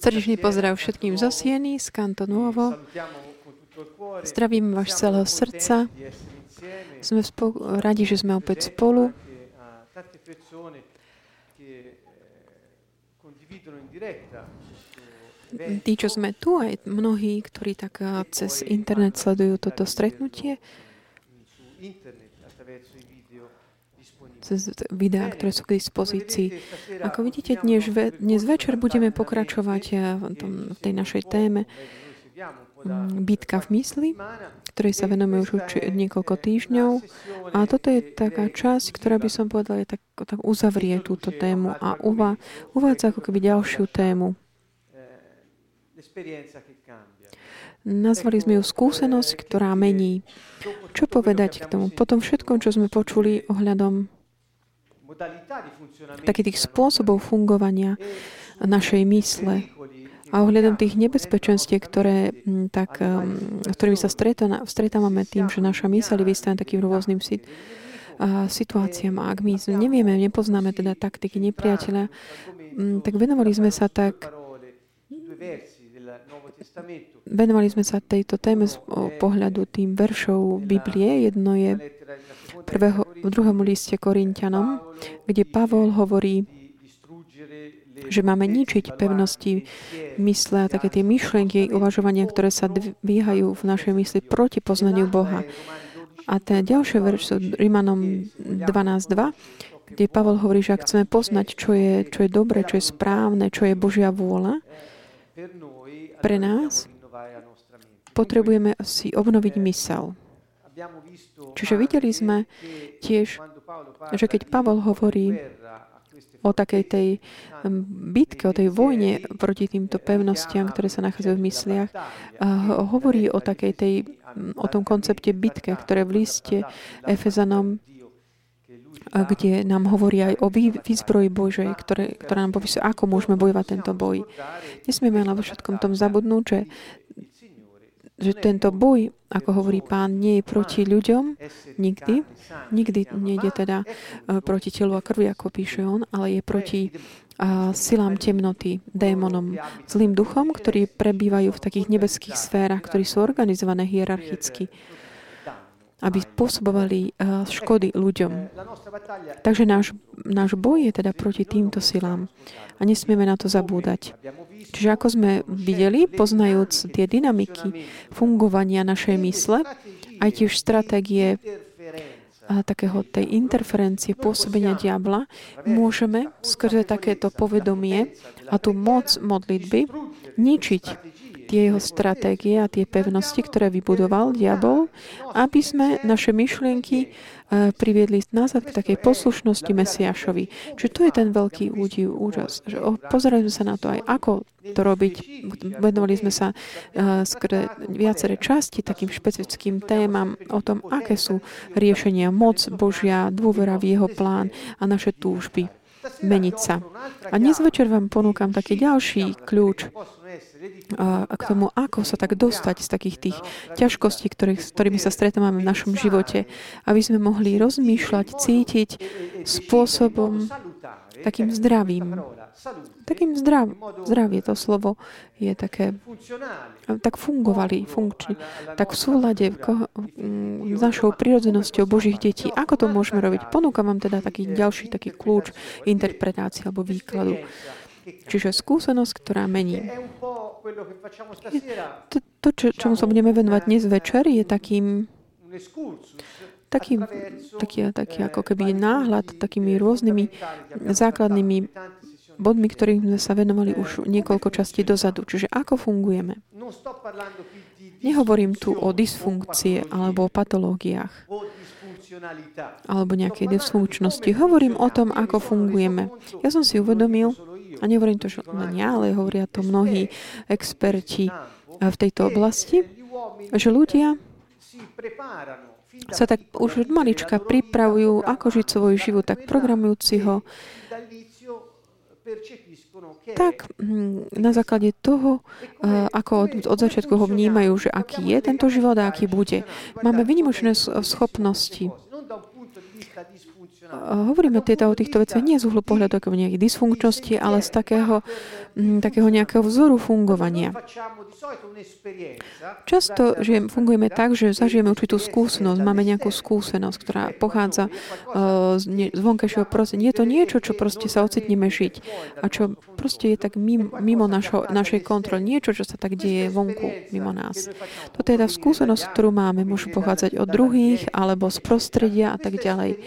Srdečný pozdrav všetkým zo Sieny, z Kanto Nuovo. Zdravím vás celého srdca. Sme spo- radi, že sme opäť spolu. Tí, čo sme tu, aj mnohí, ktorí tak cez internet sledujú toto stretnutie, cez videá, ktoré sú k dispozícii. Ako vidíte, dnes, ve, dnes večer budeme pokračovať eh, v, tom, v tej našej téme mm, Bitka v mysli, ktorej sa venujeme už niekoľko týždňov. A toto je taká časť, ktorá by som povedala, je tak, tak uzavrie túto tému a uva, uvádza ako keby ďalšiu tému. Nazvali sme ju skúsenosť, ktorá mení. Čo povedať k tomu? Potom všetkom, čo sme počuli ohľadom takých tých spôsobov fungovania našej mysle. a ohľadom tých nebezpečenstiev, ktoré, mm, tak, mm, s ktorými sa stretávame tým, že naša mysl je vystavená takým rôznym sit, situáciám. A ak my nevieme, nepoznáme teda taktiky nepriateľa, mm, tak venovali sme sa tak Venovali sme sa tejto téme z pohľadu tým veršov Biblie. Jedno je prvého, v druhom liste Korintianom, kde Pavol hovorí, že máme ničiť pevnosti mysle a také tie myšlenky, uvažovania, ktoré sa dvíhajú v našej mysli proti poznaniu Boha. A ten ďalší verš sú Rimanom 12.2, kde Pavol hovorí, že ak chceme poznať, čo je, čo je dobré, čo je správne, čo je Božia vôľa, pre nás potrebujeme si obnoviť mysel. Čiže videli sme tiež, že keď Pavol hovorí o takej tej bitke, o tej vojne proti týmto pevnostiam, ktoré sa nachádzajú v mysliach, hovorí o takej tej, o tom koncepte bitke, ktoré v liste Efezanom kde nám hovorí aj o výzbroji Božej, ktoré, ktorá nám popisuje, ako môžeme bojovať tento boj. Nesmieme ale vo všetkom tom zabudnúť, že že tento boj, ako hovorí pán, nie je proti ľuďom nikdy. Nikdy nejde teda e, proti telu a krvi, ako píše on, ale je proti a silám temnoty, démonom, zlým duchom, ktorí prebývajú v takých nebeských sférach, ktorí sú organizované hierarchicky aby spôsobovali škody ľuďom. Takže náš, náš boj je teda proti týmto silám a nesmieme na to zabúdať. Čiže ako sme videli, poznajúc tie dynamiky fungovania našej mysle, aj tiež stratégie a takého tej interferencie pôsobenia diabla, môžeme skrze takéto povedomie a tú moc modlitby ničiť tie jeho stratégie a tie pevnosti, ktoré vybudoval diabol, aby sme naše myšlienky e, priviedli nazad k takej poslušnosti Mesiašovi. Čiže to je ten veľký údiv, úžas. Pozerajme sa na to aj, ako to robiť. Venovali sme sa uh, viaceré časti takým špecifickým témam o tom, aké sú riešenia moc Božia, dôvera v jeho plán a naše túžby meniť sa. A dnes večer vám ponúkam taký ďalší kľúč k tomu, ako sa tak dostať z takých tých ťažkostí, ktorých, s ktorými sa stretávame v našom živote, aby sme mohli rozmýšľať, cítiť spôsobom takým zdravým. Takým zdrav, zdravie to slovo je také, tak fungovali, funkčne, tak v súlade mm, s našou prirodzenosťou Božích detí. Ako to môžeme robiť? Ponúkam vám teda taký ďalší taký kľúč interpretácie alebo výkladu. Čiže skúsenosť, ktorá mení. To, to čo, čomu sa budeme venovať dnes večer, je takým taký, taký, taký ako keby náhľad takými rôznymi základnými bodmi, ktorým sme sa venovali už niekoľko častí dozadu. Čiže ako fungujeme. Nehovorím tu o dysfunkcie alebo o patológiách alebo nejakej dysfunkčnosti. Hovorím o tom, ako fungujeme. Ja som si uvedomil, a nehovorím to len ja, ale hovoria to mnohí experti v tejto oblasti, že ľudia sa tak už od malička pripravujú, ako žiť svoj život, tak programujúci ho tak hm, na základe toho, eh, ako od, od začiatku ho vnímajú, že aký je tento život a aký bude. Máme vynimočné schopnosti. Hovoríme tieto, o týchto veciach nie z uhlu pohľadu ako nejakých dysfunkčnosti, ale z takého, m, takého nejakého vzoru fungovania. Často žijem, fungujeme tak, že zažijeme určitú skúsenosť, máme nejakú skúsenosť, ktorá pochádza uh, z, z vonkajšieho prostredia. Je to niečo, čo proste sa ocitneme žiť a čo proste je tak mimo, mimo našo, našej kontroly. Niečo, čo sa tak deje vonku, mimo nás. Toto je tá skúsenosť, ktorú máme. Môžu pochádzať od druhých alebo z prostredia a tak ďalej.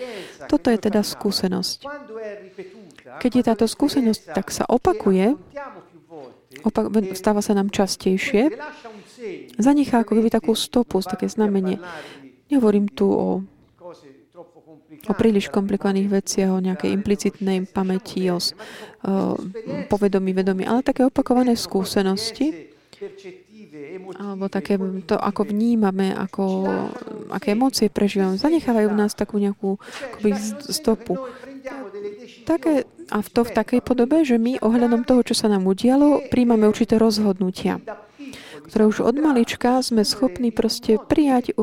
Toto je teda skúsenosť. Keď je táto skúsenosť, tak sa opakuje, opak, stáva sa nám častejšie, zanechá ako keby takú stopu, také znamenie. Nehovorím tu o, o príliš komplikovaných veciach, o nejakej implicitnej pamäti, o, o povedomí, vedomí, ale také opakované skúsenosti, alebo také to, ako vnímame, ako, aké emócie prežívame, zanechávajú v nás takú nejakú akoby stopu. Také, a v to v takej podobe, že my ohľadom toho, čo sa nám udialo, príjmame určité rozhodnutia, ktoré už od malička sme schopní proste prijať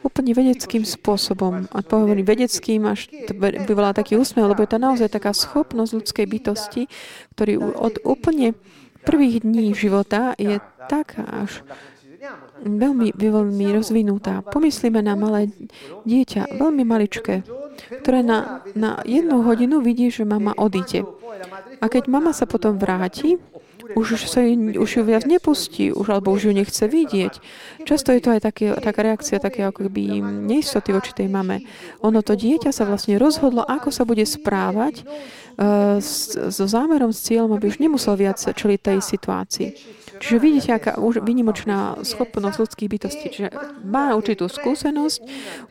úplne vedeckým spôsobom. A hovorím vedeckým, až to vyvolá taký úsmev, lebo je to naozaj taká schopnosť ľudskej bytosti, ktorý od úplne prvých dní života je tak až veľmi, veľmi rozvinutá. Pomyslíme na malé dieťa, veľmi maličké, ktoré na, na jednu hodinu vidí, že mama odíde. A keď mama sa potom vráti, už, sa ju, už ju viac nepustí, už, alebo už ju nechce vidieť. Často je to aj také, taká reakcia, také ako keby neistoty voči tej mame. Ono to dieťa sa vlastne rozhodlo, ako sa bude správať uh, so zámerom, s cieľom, aby už nemusel viac čeliť tej situácii. Čiže vidíte, aká už vynimočná schopnosť ľudských bytostí. Čiže má určitú skúsenosť,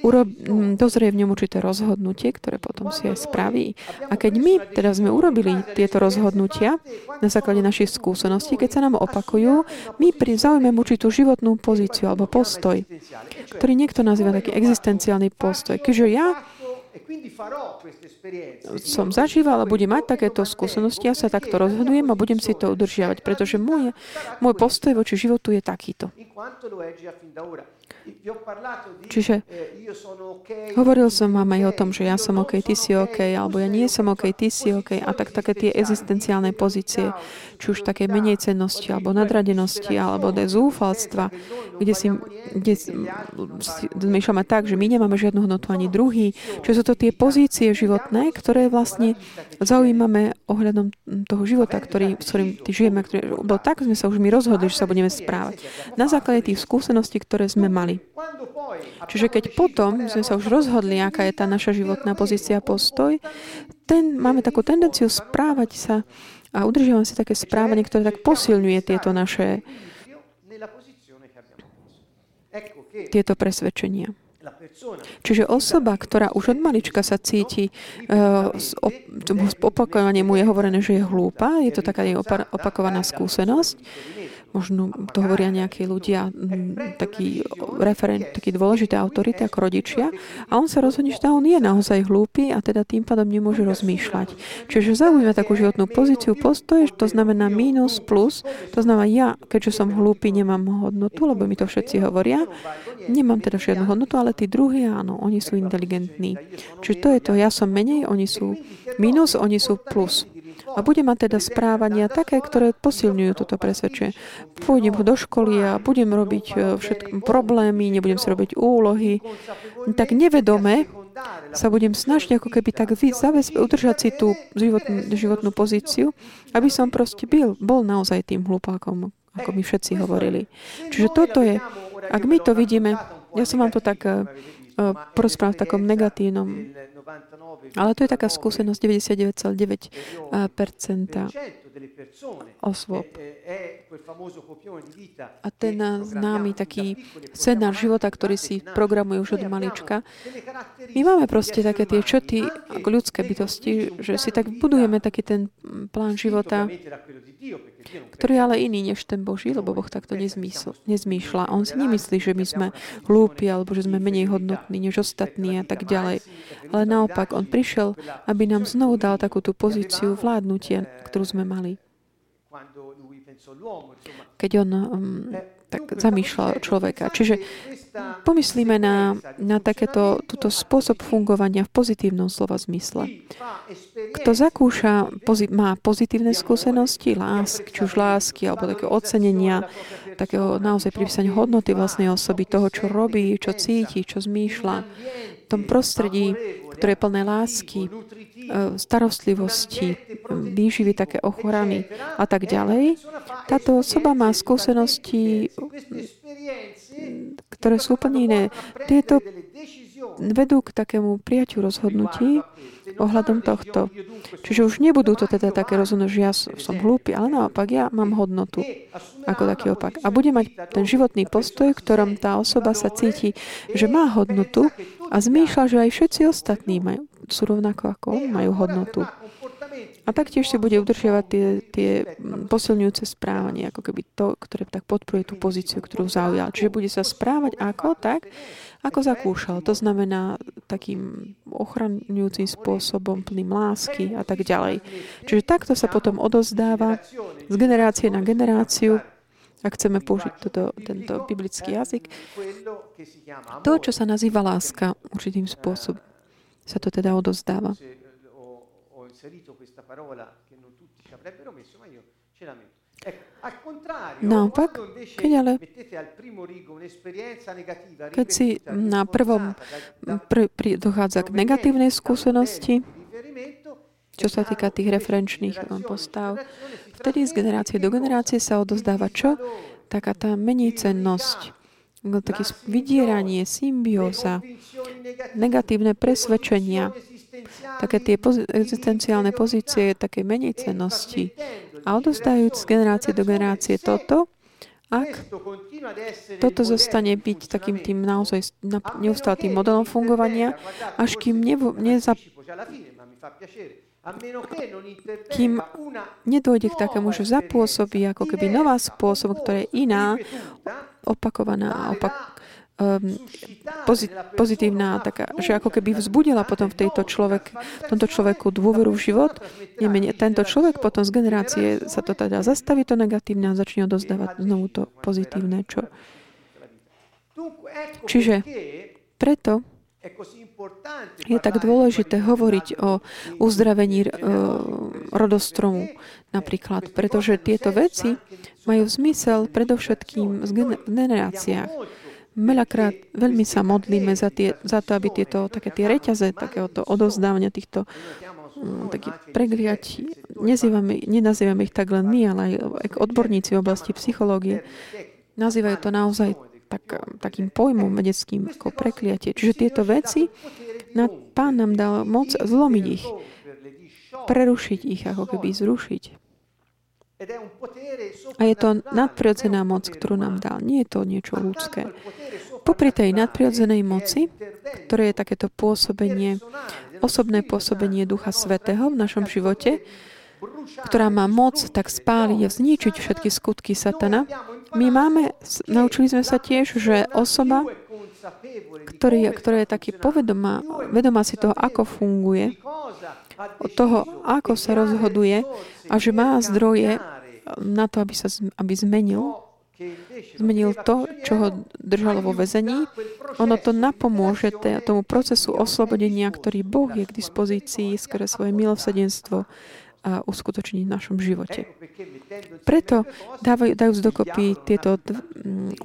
urob, dozrie v ňom určité rozhodnutie, ktoré potom si aj spraví. A keď my teda sme urobili tieto rozhodnutia na základe našich skúseností, keď sa nám opakujú, my pri určitú životnú pozíciu alebo postoj, ktorý niekto nazýva taký existenciálny postoj. Keďže ja som zažíval a budem mať takéto skúsenosti, ja sa takto rozhodujem a budem si to udržiavať, pretože môj, môj postoj voči životu je takýto. Čiže hovoril som vám aj o tom, že ja som OK, ty si OK, alebo ja nie som OK, ty si OK. A tak také tie existenciálne pozície, či už také menej cennosti, alebo nadradenosti, alebo zúfalstva, kde si, kde zmýšľame tak, že my nemáme žiadnu hodnotu ani druhý. Čiže sú to tie pozície životné, ktoré vlastne zaujímame ohľadom toho života, ktorý, s ktorým ty žijeme. Ktorý, bo tak sme sa už my rozhodli, že sa budeme správať. Na základe tých skúseností, ktoré sme mali. Čiže keď potom sme sa už rozhodli, aká je tá naša životná pozícia, postoj, ten, máme takú tendenciu správať sa a udržiavame si také správanie, ktoré tak posilňuje tieto naše tieto presvedčenia. Čiže osoba, ktorá už od malička sa cíti, uh, opakovane mu je hovorené, že je hlúpa, je to taká opakovaná skúsenosť, možno to hovoria nejakí ľudia, taký referent, taký dôležité autority ako rodičia a on sa rozhodne, že on je naozaj hlúpy a teda tým pádom nemôže rozmýšľať. Čiže zaujíma takú životnú pozíciu, postoj, to znamená mínus, plus, to znamená ja, keďže som hlúpy, nemám hodnotu, lebo mi to všetci hovoria, nemám teda žiadnu hodnotu, ale tí druhí áno, oni sú inteligentní. Čiže to je to, ja som menej, oni sú minus, oni sú plus. A budem mať teda správania také, ktoré posilňujú toto presvedčenie. Pôjdem do školy a budem robiť e, všetky problémy, nebudem si robiť úlohy. Tak nevedome sa budem snažiť ako keby tak zavesť, udržať si tú životnú, životnú pozíciu, aby som proste byl, bol naozaj tým hlupákom, ako mi všetci hovorili. Čiže toto je, ak my to vidíme, ja som vám to tak uh, porozprával v takom negatívnom ale to je taká skúsenosť 99,9% osôb. A ten známy taký scenár života, ktorý si programuje už od malička, my máme proste také tie črty ako ľudské bytosti, že si tak budujeme taký ten plán života, ktorý je ale iný než ten Boží, lebo Boh takto nezmysl, nezmýšľa. On si nemyslí, že my sme hlúpi alebo že sme menej hodnotní než ostatní a tak ďalej. Ale naopak, On prišiel, aby nám znovu dal takú tú pozíciu vládnutia, ktorú sme mali. keď on um, tak zamýšľal človeka. Čiže pomyslíme na, na takéto túto spôsob fungovania v pozitívnom slova zmysle. Kto zakúša, pozit, má pozitívne skúsenosti, lásk, či už lásky, alebo také ocenenia, takého naozaj pripísania hodnoty vlastnej osoby, toho, čo robí, čo cíti, čo zmýšľa, v tom prostredí, ktoré je plné lásky, e, starostlivosti, výživy, také ochrany a tak ďalej. Táto osoba má skúsenosti, ktoré sú úplne iné. Tieto vedú k takému prijaťu rozhodnutí ohľadom tohto. Čiže už nebudú to teda také rozhodnutie, že ja som hlúpy, ale naopak ja mám hodnotu ako taký opak. A bude mať ten životný postoj, v ktorom tá osoba sa cíti, že má hodnotu a zmýšľa, že aj všetci ostatní majú, sú rovnako ako on, majú hodnotu. A taktiež si bude udržiavať tie, tie posilňujúce správanie, ako keby to, ktoré tak podporuje tú pozíciu, ktorú zaujal. Čiže bude sa správať ako tak, ako zakúšal. To znamená takým ochraňujúcim spôsobom, plným lásky a tak ďalej. Čiže takto sa potom odozdáva z generácie na generáciu, ak chceme použiť toto, tento biblický jazyk, to, čo sa nazýva láska určitým spôsobom, sa to teda odozdáva. Naopak, keď ale keď si na prvom pr, pr, dochádza k negatívnej skúsenosti, čo sa týka tých referenčných postav, vtedy z generácie do generácie sa odozdáva čo? Taká tá menícennosť, také vydieranie, symbióza, negatívne presvedčenia, také tie existenciálne pozície také menícennosti, a odozdajúc z generácie do generácie toto, ak toto zostane byť takým tým naozaj neustále tým modelom fungovania, až kým nevo, neza, kým nedojde k takému, že zapôsobí ako keby nová spôsob, ktorá je iná, opakovaná, opak, um, pozit, pozitívna, taká, že ako keby vzbudila potom v tejto človek, v tomto človeku dôveru v život. Nemene, tento človek potom z generácie sa to teda zastaví to negatívne a začne odozdávať znovu to pozitívne. Čo. Čiže preto je tak dôležité hovoriť o uzdravení uh, rodostromu napríklad, pretože tieto veci majú zmysel predovšetkým v generáciách. Veľakrát veľmi sa modlíme za, tie, za to, aby tieto také tie reťaze takéhoto odozdávania týchto um, takých pregliatí, nezývame, nenazývame ich tak len my, ale aj odborníci v oblasti psychológie, nazývajú to naozaj tak, takým pojmom vedeckým ako prekliatie. Čiže tieto veci, na, pán nám dal moc zlomiť ich, prerušiť ich, ako keby zrušiť. A je to nadprirodzená moc, ktorú nám dal. Nie je to niečo ľudské. Popri tej nadprirodzenej moci, ktoré je takéto pôsobenie, osobné pôsobenie Ducha Svetého v našom živote, ktorá má moc tak spáliť a zničiť všetky skutky satana, my máme, naučili sme sa tiež, že osoba, ktorý, ktorá je taký povedomá, vedomá si toho, ako funguje, od toho, ako sa rozhoduje a že má zdroje na to, aby, sa, aby zmenil, zmenil to, čo ho držalo vo väzení. Ono to napomôže tomu procesu oslobodenia, ktorý Boh je k dispozícii skrze svoje milosrdenstvo a uskutočniť v našom živote. Preto dávajú, dajú dokopy tieto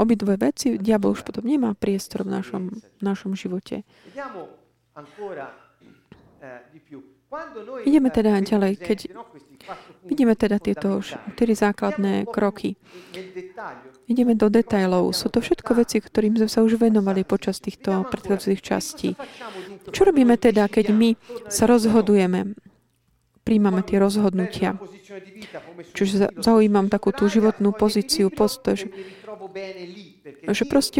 obidve veci. Diabol už potom nemá priestor v našom, našom živote. Ideme teda ďalej, keď vidíme teda tieto štyri základné kroky. Ideme do detajlov. Sú to všetko veci, ktorým sme sa už venovali počas týchto predchádzajúcich častí. Čo robíme teda, keď my sa rozhodujeme, príjmame tie rozhodnutia? Čiže zaujímam takú tú životnú pozíciu, postoj, že že proste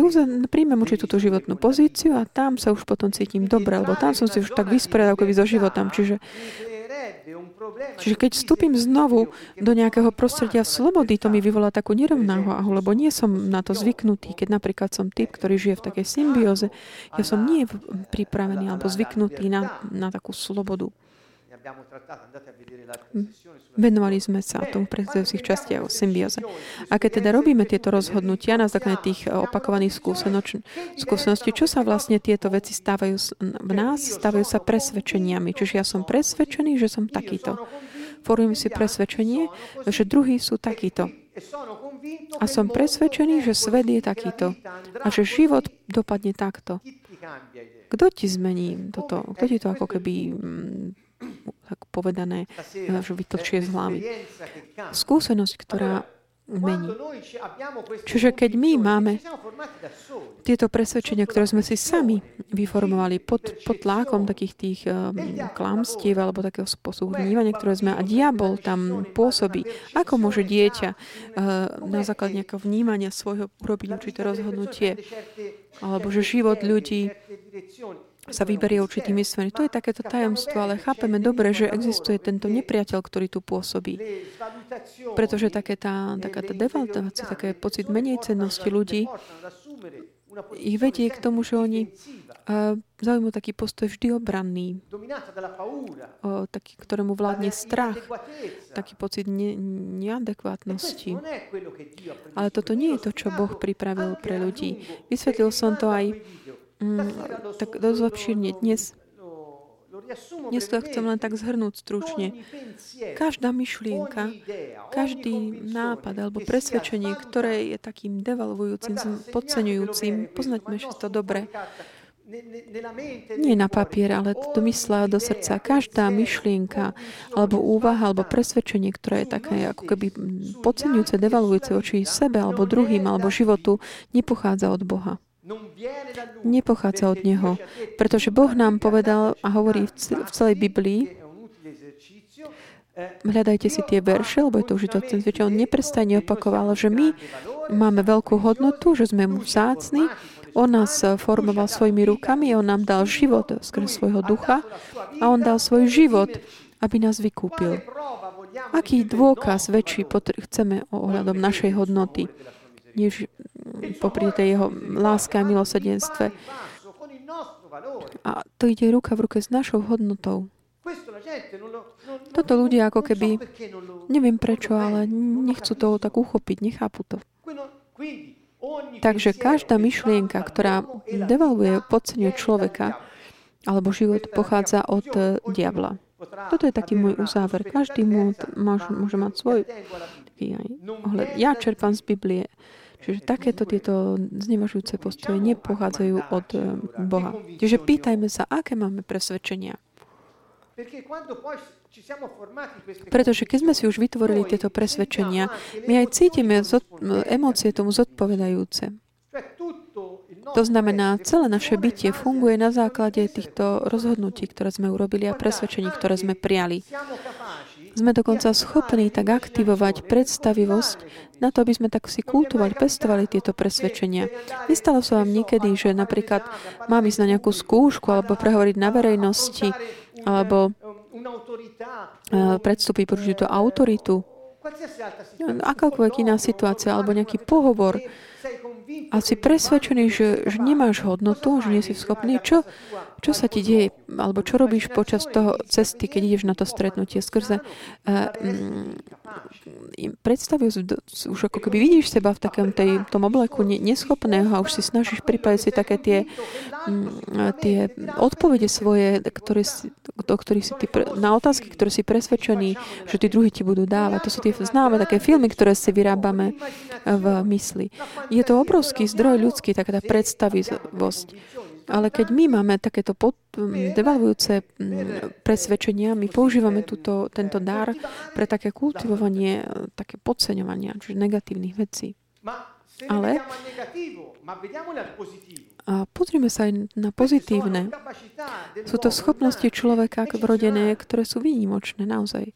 príjmem určitú tú životnú pozíciu a tam sa už potom cítim dobre, lebo tam som si už tak vysporiadal so životom. Čiže, čiže keď vstúpim znovu do nejakého prostredia slobody, to mi vyvolá takú nerovnáhu, lebo nie som na to zvyknutý. Keď napríklad som typ, ktorý žije v takej symbióze, ja som nie pripravený alebo zvyknutý na, na takú slobodu. Venovali sme sa tomu predchádzajúcich častiach o symbióze. A keď teda robíme tieto rozhodnutia na základe tých opakovaných skúseností, čo sa vlastne tieto veci stávajú v nás? Stávajú sa presvedčeniami. Čiže ja som presvedčený, že som takýto. Formujem si presvedčenie, že druhí sú takýto. A som presvedčený, že svet je takýto. A že život dopadne takto. Kto ti zmení toto? Kto ti to ako keby mm, tak povedané, že vytlčie z hlavy. Skúsenosť, ktorá mení. Čiže keď my máme tieto presvedčenia, ktoré sme si sami vyformovali pod, pod tlákom takých tých um, klamstiev alebo takého spôsobu vnívania, ktoré sme a diabol tam pôsobí, ako môže dieťa uh, na základe nejakého vnímania svojho urobiť určité rozhodnutie alebo že život ľudí sa vyberie určitými smermi. To je takéto tajomstvo, ale chápeme dobre, že existuje tento nepriateľ, ktorý tu pôsobí. Pretože také tá, taká tá devaltácia, také pocit menej cennosti ľudí ich vedie k tomu, že oni uh, zaujímajú taký postoj vždy obranný, o, taký, ktorému vládne strach, taký pocit ne, neadekvátnosti. Ale toto nie je to, čo Boh pripravil pre ľudí. Vysvetlil som to aj tak dosť obšírne dnes. Dnes to chcem len tak zhrnúť stručne. Každá myšlienka, každý nápad alebo presvedčenie, ktoré je takým devalvujúcim, podceňujúcim, poznaťme že to dobre, nie na papier, ale do mysla, do srdca. Každá myšlienka, alebo úvaha, alebo presvedčenie, ktoré je také ako keby podceňujúce, devalvujúce voči sebe, alebo druhým, alebo životu, nepochádza od Boha nepochádza od Neho. Pretože Boh nám povedal a hovorí v celej Biblii, hľadajte si tie verše, lebo je to užitočné zväčša. On neprestane opakoval, že my máme veľkú hodnotu, že sme mu vzácni, on nás formoval svojimi rukami, on nám dal život skrz svojho ducha a on dal svoj život, aby nás vykúpil. Aký dôkaz väčší chceme ohľadom našej hodnoty? než popri tej jeho láske a milosedenstve. A to ide ruka v ruke s našou hodnotou. Toto ľudia ako keby, neviem prečo, ale nechcú to tak uchopiť, nechápu to. Takže každá myšlienka, ktorá devalvuje, podceňuje človeka alebo život, pochádza od eh, diabla. Toto je taký môj uzáver. Každý môže mať svoj ohľad. Ja čerpám z Biblie. Čiže takéto tieto znevažujúce postoje nepochádzajú od eh, Boha. Čiže pýtajme sa, aké máme presvedčenia. Pretože keď sme si už vytvorili tieto presvedčenia, my aj cítime emócie tomu zodpovedajúce. To znamená, celé naše bytie funguje na základe týchto rozhodnutí, ktoré sme urobili a presvedčení, ktoré sme prijali. Sme dokonca schopní tak aktivovať predstavivosť na to, aby sme tak si kultovali, pestovali tieto presvedčenia. Nestalo sa vám niekedy, že napríklad mám ísť na nejakú skúšku alebo prehovoriť na verejnosti alebo eh, predstúpiť pre určitú autoritu, akákoľvek iná situácia alebo nejaký pohovor, a si presvedčený, že, že nemáš hodnotu, že nie si schopný, čo, čo sa ti deje, alebo čo robíš počas toho cesty, keď ideš na to stretnutie skrze uh, um, predstavujú, už ako keby vidíš seba v takom tej, tom obleku ne, neschopného a už si snažíš pripraviť si také tie, um, tie odpovede svoje, ktoré si, do ktorých si ty, na otázky, ktoré si presvedčený, že tí druhí ti budú dávať. To sú tie známe také filmy, ktoré si vyrábame v mysli. Je to obrovský zdroj ľudský, taká tá predstavivosť. Ale keď my máme takéto pod, devalvujúce presvedčenia, my používame túto, tento dar pre také kultivovanie, také podceňovania, čiže negatívnych vecí. Ale a pozrime sa aj na pozitívne. Sú to schopnosti človeka vrodené, ktoré sú výnimočné naozaj.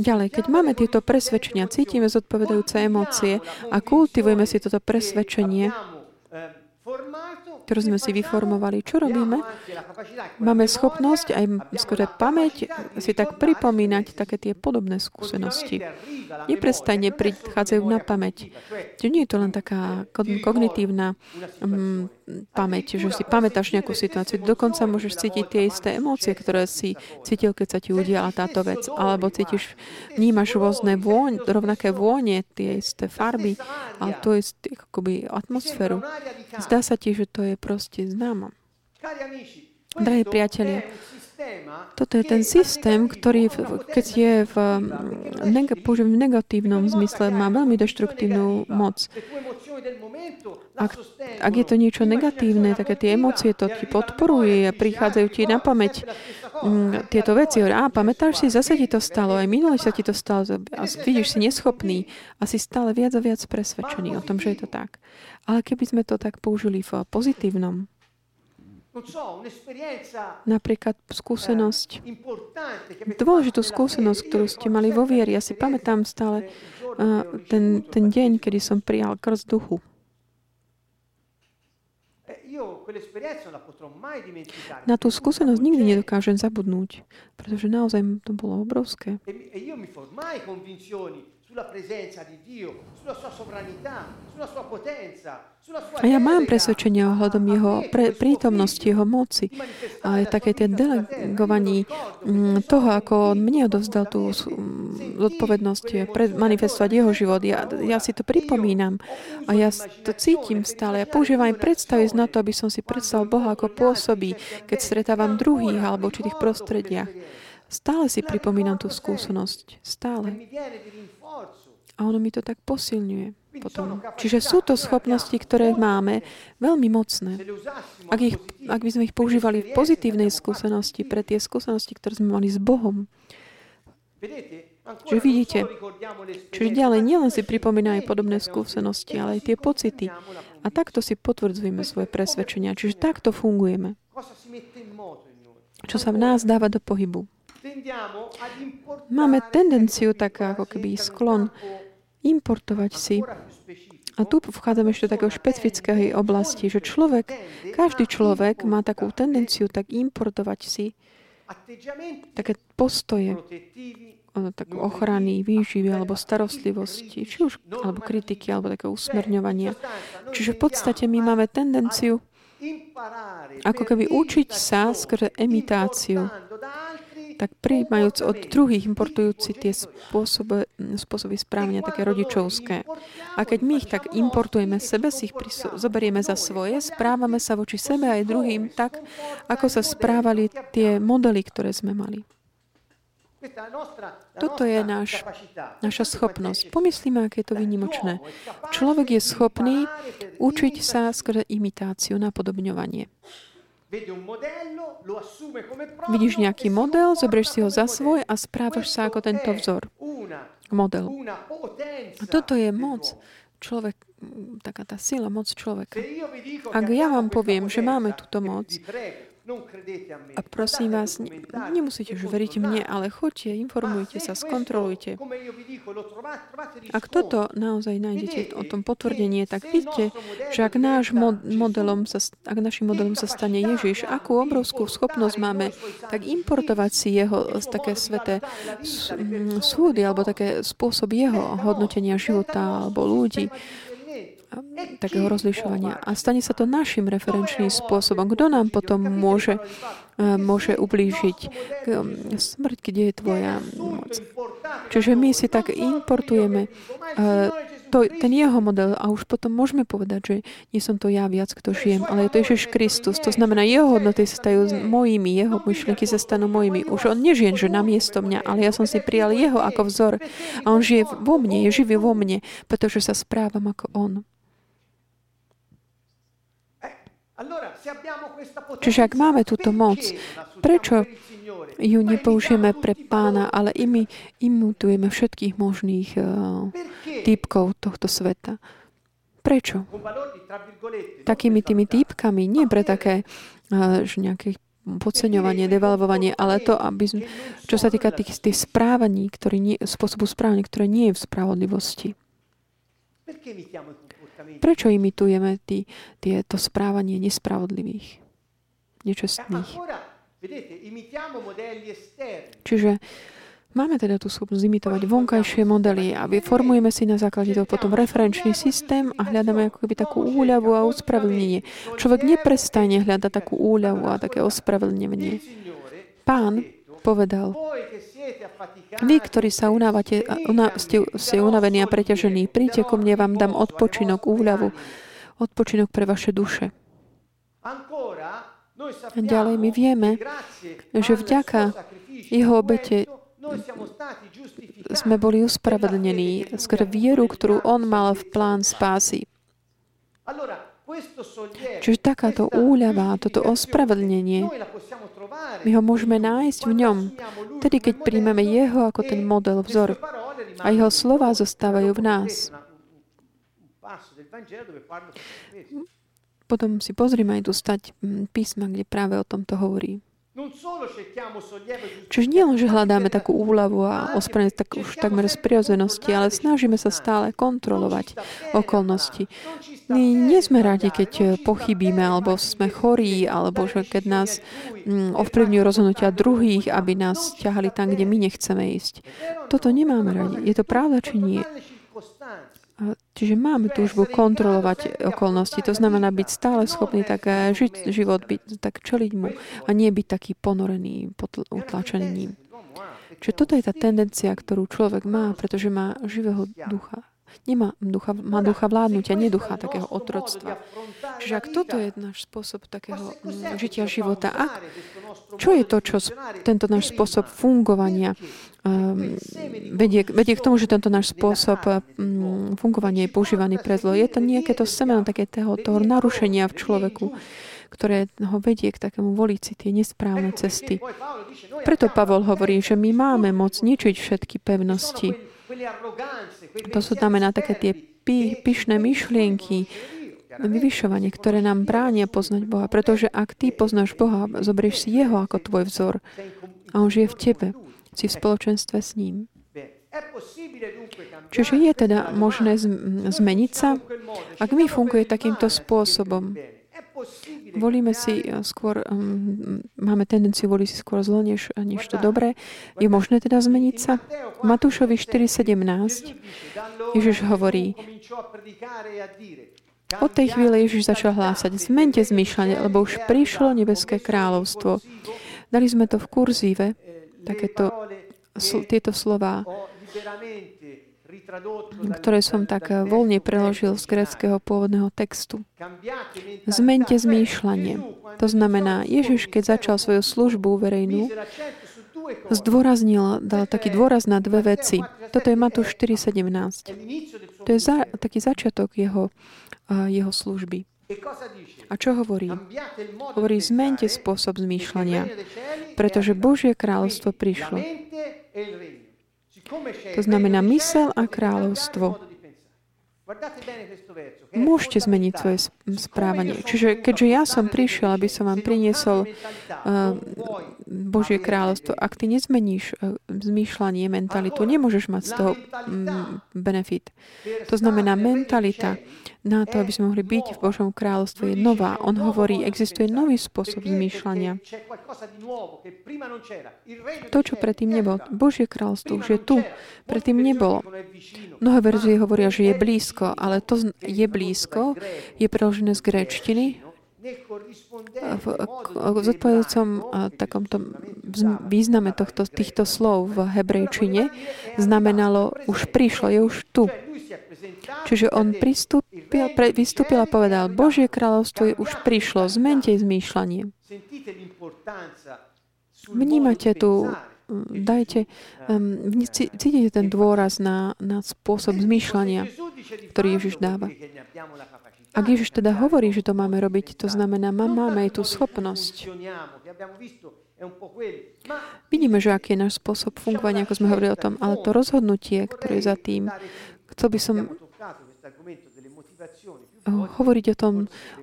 Ďalej, keď máme tieto presvedčenia, cítime zodpovedajúce emócie a kultivujeme si toto presvedčenie, ktorú sme si vyformovali. Čo robíme? Máme schopnosť aj skôr pamäť si tak pripomínať také tie podobné skúsenosti. Neprestajne prichádzajú na pamäť. Čiže nie je to len taká kognitívna um, pamäť, že si pamätáš nejakú situáciu. Dokonca môžeš cítiť tie isté emócie, ktoré si cítil, keď sa ti udiala táto vec. Alebo cítiš, vnímaš rôzne vôň, rovnaké vône, tie isté farby, ale to je akoby atmosféru. Zdá sa ti, že to je proste známo. Drahí priatelia, toto je ten systém, ktorý, keď je v, neg- v negatívnom zmysle, má veľmi deštruktívnu moc. Ak, ak je to niečo negatívne, také tie emócie to ti podporuje a prichádzajú ti na pamäť mm, tieto veci. A pamätáš si, zase ti to stalo, aj minule sa ti to stalo a vidíš si neschopný a si stále viac a viac presvedčený o tom, že je to tak. Ale keby sme to tak použili v pozitívnom, Napríklad skúsenosť, dôležitú skúsenosť, ktorú ste mali vo vieri. Ja si pamätám stále uh, ten, ten deň, kedy som prijal krst duchu. Na tú skúsenosť nikdy nedokážem zabudnúť, pretože naozaj to bolo obrovské a ja mám presvedčenie ohľadom jeho pre, prítomnosti, jeho moci. A je také tie delegovaní mm, toho, ako on mne odovzdal tú mm, zodpovednosť manifestovať jeho život. Ja, ja si to pripomínam a ja to cítim stále. Ja používam aj predstavy na to, aby som si predstavil Boha, ako pôsobí, keď stretávam druhých alebo určitých prostrediach. Stále si pripomínam tú skúsenosť. Stále. A ono mi to tak posilňuje potom. Čiže sú to schopnosti, ktoré máme, veľmi mocné. Ak, ich, ak by sme ich používali v pozitívnej skúsenosti, pre tie skúsenosti, ktoré sme mali s Bohom, že vidíte, čiže ďalej nielen si pripomínajú podobné skúsenosti, ale aj tie pocity. A takto si potvrdzujeme svoje presvedčenia. Čiže takto fungujeme. Čo sa v nás dáva do pohybu. Máme tendenciu, tak ako keby sklon, importovať si. A tu vchádzame ešte do takého špecifickej oblasti, že človek, každý človek má takú tendenciu tak importovať si také postoje tak ochrany, výživy alebo starostlivosti, či už alebo kritiky, alebo také usmerňovania. Čiže v podstate my máme tendenciu ako keby učiť sa skrze imitáciu tak prijímajúc od druhých, importujúci tie spôsoby, spôsoby správania, také rodičovské. A keď my ich tak importujeme sebe, si ich zoberieme za svoje, správame sa voči sebe aj druhým tak, ako sa správali tie modely, ktoré sme mali. Toto je náš, naša schopnosť. Pomyslíme, aké je to vynimočné. Človek je schopný učiť sa skrze imitáciu, napodobňovanie. Vidíš nejaký model, zoberieš si ho za svoj a správaš sa ako tento vzor. Model. A toto je moc. Človek, taká tá sila, moc človeka. Ak ja vám poviem, že máme túto moc, a prosím vás, nemusíte už veriť mne, ale choďte, informujte sa, skontrolujte. Ak toto naozaj nájdete o tom potvrdenie, tak vidíte, že ak, náš modelom sa, ak našim modelom sa stane Ježiš, akú obrovskú schopnosť máme, tak importovať si jeho také sveté súdy alebo také spôsob jeho hodnotenia života alebo ľudí takého rozlišovania. A stane sa to našim referenčným spôsobom. Kto nám potom môže, e, môže ublížiť? Smrť, kde je tvoja moc? Čiže my si tak importujeme e, to, ten jeho model a už potom môžeme povedať, že nie som to ja viac, kto žijem, ale je to Ježiš Kristus. To znamená, jeho hodnoty sa stajú mojimi, jeho myšlienky sa stanú mojimi. Už on nežije, že na miesto mňa, ale ja som si prijal jeho ako vzor a on žije vo mne, je živý vo mne, pretože sa správam ako on. Čiže ak máme túto moc, prečo ju nepoužijeme pre pána, ale imi, imitujeme všetkých možných uh, typkov tohto sveta? Prečo? Takými tými týpkami, nie pre také uh, nejaké podceňovanie, devalvovanie, ale to, aby sme, čo sa týka tých, tých správaní, ktorý nie, spôsobu správania, ktoré nie je v spravodlivosti. Prečo imitujeme tí, tieto správanie nespravodlivých, nečestných? Čiže Máme teda tú schopnosť imitovať vonkajšie modely a formujeme si na základe toho potom referenčný systém a hľadáme ako keby takú úľavu a ospravedlnenie. Človek neprestane hľadať takú úľavu a také ospravedlnenie. Pán povedal, vy, ktorí sa unávate, una, ste, ste unavení a preťažení, príďte ko mne, vám dám odpočinok, úľavu, odpočinok pre vaše duše. A ďalej my vieme, že vďaka jeho obete sme boli uspravedlnení skrze vieru, ktorú on mal v plán spásy. Čiže takáto úľava, toto ospravedlnenie, my ho môžeme nájsť v ňom, tedy keď príjmeme jeho ako ten model, vzor. A jeho slova zostávajú v nás. Potom si pozrime aj tu stať mm, písma, kde práve o tomto hovorí. Čiže nie len, že hľadáme takú úľavu a ospravedlniť tak už takmer z prirodzenosti, ale snažíme sa stále kontrolovať okolnosti. My nie sme radi, keď pochybíme, alebo sme chorí, alebo že keď nás mm, ovplyvňujú rozhodnutia druhých, aby nás ťahali tam, kde my nechceme ísť. Toto nemáme radi. Je to pravda, či nie? Čiže máme túžbu kontrolovať okolnosti. To znamená byť stále schopný tak eh, žiť život, byť, tak čeliť mu a nie byť taký ponorený, utlačený ním. Čiže toto je tá tendencia, ktorú človek má, pretože má živého ducha. Nemá ducha, má ducha vládnutia, nie ducha takého otroctva. Čiže ak toto je náš spôsob takého mm, žitia života, ak, čo je to, čo tento náš spôsob fungovania um, vedie, vedie k tomu, že tento náš spôsob um, fungovania je používaný pre zlo. Je to nejaké to semeno také toho, narušenia v človeku, ktoré ho vedie k takému voliť si tie nesprávne cesty. Preto Pavol hovorí, že my máme moc ničiť všetky pevnosti, to sú znamená také tie py, pyšné myšlienky, vyvyšovanie, ktoré nám bránia poznať Boha. Pretože ak ty poznáš Boha, zobrieš si Jeho ako tvoj vzor a On žije v tebe, si v spoločenstve s ním. Čiže je teda možné zmeniť sa, ak my funguje takýmto spôsobom. Volíme si eh, skôr, um, máme tendenciu voliť si skôr zlo, než, než to dobré. Je možné teda zmeniť sa? Matúšovi 4.17 Ježiš hovorí, od tej chvíle Ježiš začal hlásať, zmente zmýšľanie, lebo už prišlo nebeské kráľovstvo. Dali sme to v kurzíve, takéto, tieto slova ktoré som tak eh, voľne preložil z greckého pôvodného textu. Zmente zmýšľanie. To znamená, Ježiš, keď začal svoju službu verejnú, zdôraznil, dal taký dôraz na dve veci. Toto je Matúš 4.17. To je za, taký začiatok jeho, uh, jeho služby. A čo hovorí? Hovorí, zmente spôsob zmýšľania, pretože Božie kráľovstvo prišlo. To znamená mysel a kráľovstvo. Môžete zmeniť svoje správanie. Čiže keďže ja som prišiel, aby som vám priniesol uh, Božie kráľovstvo, ak ty nezmeníš uh, zmýšľanie, mentalitu, nemôžeš mať z toho um, benefit. To znamená, mentalita na to, aby sme mohli byť v Božom kráľovstve, je nová. On hovorí, existuje nový spôsob zmýšľania. To, čo predtým nebolo. Božie kráľovstvo už je tu. Predtým nebolo. Mnohé verzie hovoria, že je blízko, ale to je blízko, je preložené z gréčtiny, v, v zodpovedajúcom takomto význame tohto, týchto slov v hebrejčine znamenalo už prišlo, je už tu. Čiže on pristúpil, pre, vystúpil a povedal, Božie kráľovstvo je už prišlo, zmente zmýšľanie. Vnímate tu, dajte, um, cítite ten dôraz na, na spôsob zmýšľania, ktorý Ježiš dáva. Ak Ježiš teda hovorí, že to máme robiť, to znamená, máme aj tú schopnosť. Vidíme, že aký je náš spôsob fungovania, ako sme hovorili o tom, ale to rozhodnutie, ktoré je za tým, chcel by som hovoriť o tom,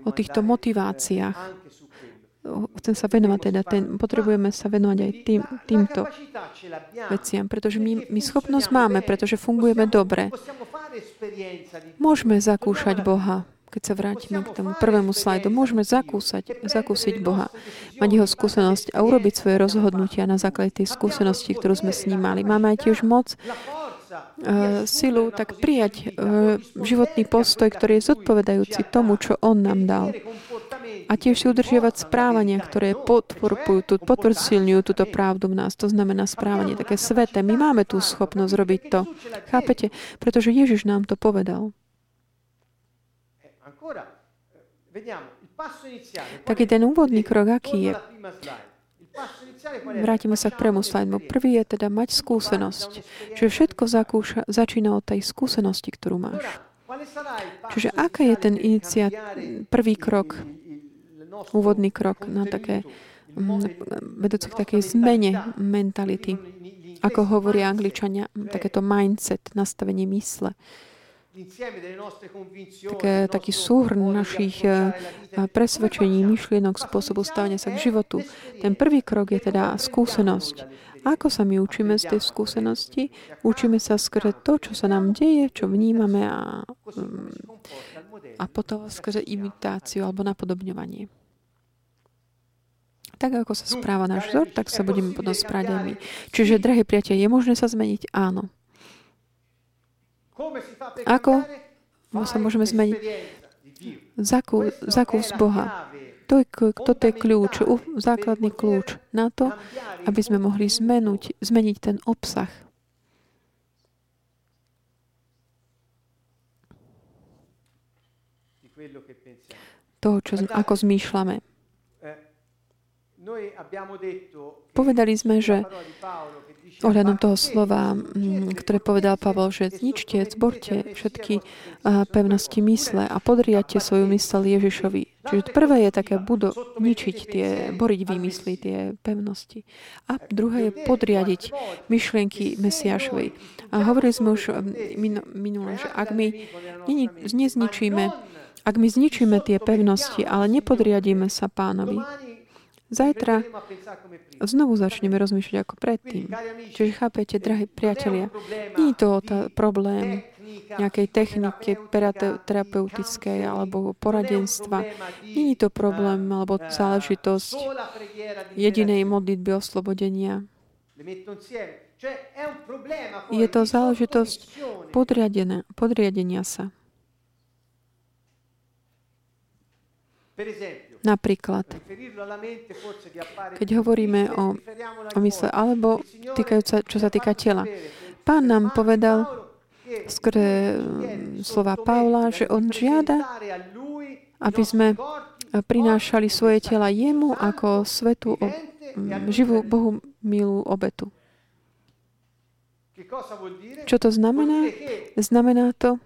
o týchto motiváciách. Chcem sa venovať teda, ten, potrebujeme sa venovať aj tým, týmto veciam, pretože my, my schopnosť máme, pretože fungujeme dobre. Môžeme zakúšať Boha keď sa vrátime k tomu prvému slajdu, môžeme zakúsať, zakúsiť Boha, mať jeho skúsenosť a urobiť svoje rozhodnutia na základe tej skúsenosti, ktorú sme s ním mali. Máme aj tiež moc, uh, silu, tak prijať uh, životný postoj, ktorý je zodpovedajúci tomu, čo On nám dal. A tiež si udržiavať správania, ktoré podporujú, potvrdsilňujú túto pravdu v nás. To znamená správanie také sveté. My máme tú schopnosť robiť to. Chápete? Pretože Ježiš nám to povedal. Taký ten úvodný krok, aký je? Vrátime sa k prvému slajdmu. Prvý je teda mať skúsenosť. Čiže všetko zakúša, začína od tej skúsenosti, ktorú máš. Čiže aká je ten iniciat, prvý krok, úvodný krok na také mm, vedúci k takej zmene mentality. Ako hovoria angličania, takéto mindset, nastavenie mysle také, taký súhrn našich eh, presvedčení, myšlienok, spôsobu stávania sa k životu. Ten prvý krok je teda skúsenosť. Ako sa my učíme z tej skúsenosti? Učíme sa skrze to, čo sa nám deje, čo vnímame a, mm, a potom skrze imitáciu alebo napodobňovanie. Tak ako sa správa náš vzor, tak sa budeme potom správať aj my. Čiže, drahí priatelia, je možné sa zmeniť? Áno. Ako sa môžeme zmeniť? Zakú, zakús Boha. To je, toto je kľúč, základný kľúč na to, aby sme mohli zmenuť, zmeniť ten obsah. Toho, čo, ako zmýšľame. Povedali sme, že ohľadom toho slova, mm, ktoré povedal Pavel, že zničte, zborte všetky pevnosti mysle a podriate svoju mysel Ježišovi. Čiže prvé je také budo, ničiť tie, boriť výmysly, tie pevnosti. A druhé je podriadiť myšlienky Mesiašovej. A hovorili sme už minule, že ak my nezničíme, ak my zničíme tie pevnosti, ale nepodriadíme sa pánovi, Zajtra znovu začneme rozmýšľať ako predtým. Čiže chápete, drahí priatelia, nie je to tá problém nejakej techniky terapeutickej alebo poradenstva. Nie je to problém alebo záležitosť jedinej modlitby oslobodenia. Je to záležitosť podriadenia sa. Napríklad, keď hovoríme o, o mysle, alebo týkajúca, čo sa týka tela. Pán nám povedal skôr slova Paula, že on žiada, aby sme prinášali svoje tela jemu ako svetu, živú Bohu milú obetu. Čo to znamená? Znamená to,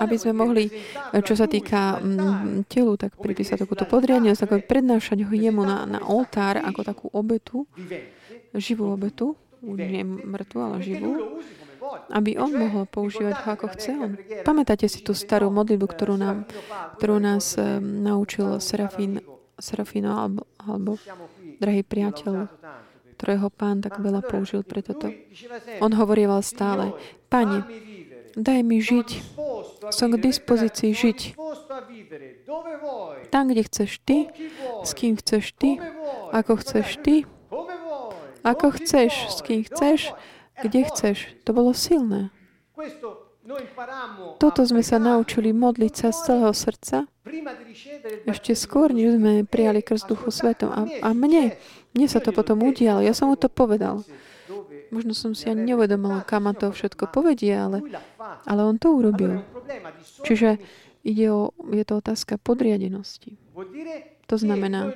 aby sme mohli, čo sa týka mm, telu, tak pripísať takúto podriadnosť, ako prednášať ho jemu na, na oltár ako takú obetu, živú obetu, nie mŕtvu, ale živú, aby on mohol používať ho ako chce. on. Pamätáte si tú starú modlitbu, ktorú, nám, ktorú nás um, naučil Serafín, Serafino alebo, alebo drahý priateľ ktorého pán tak veľa použil pre toto. On hovorieval stále, Pane, daj mi žiť, som k dispozícii žiť. Tam, kde chceš ty, s kým chceš ty, ako chceš ty, ako chceš, s kým chceš, kde chceš. To bolo silné. Toto sme sa naučili modliť sa z celého srdca ešte skôr, než sme prijali krst Duchu Svetom. A, a mne, mne sa to potom udialo. Ja som mu to povedal. Možno som si ani neuvedomil, kam to všetko povedie, ale, ale on to urobil. Čiže ide o, je to otázka podriadenosti. To znamená,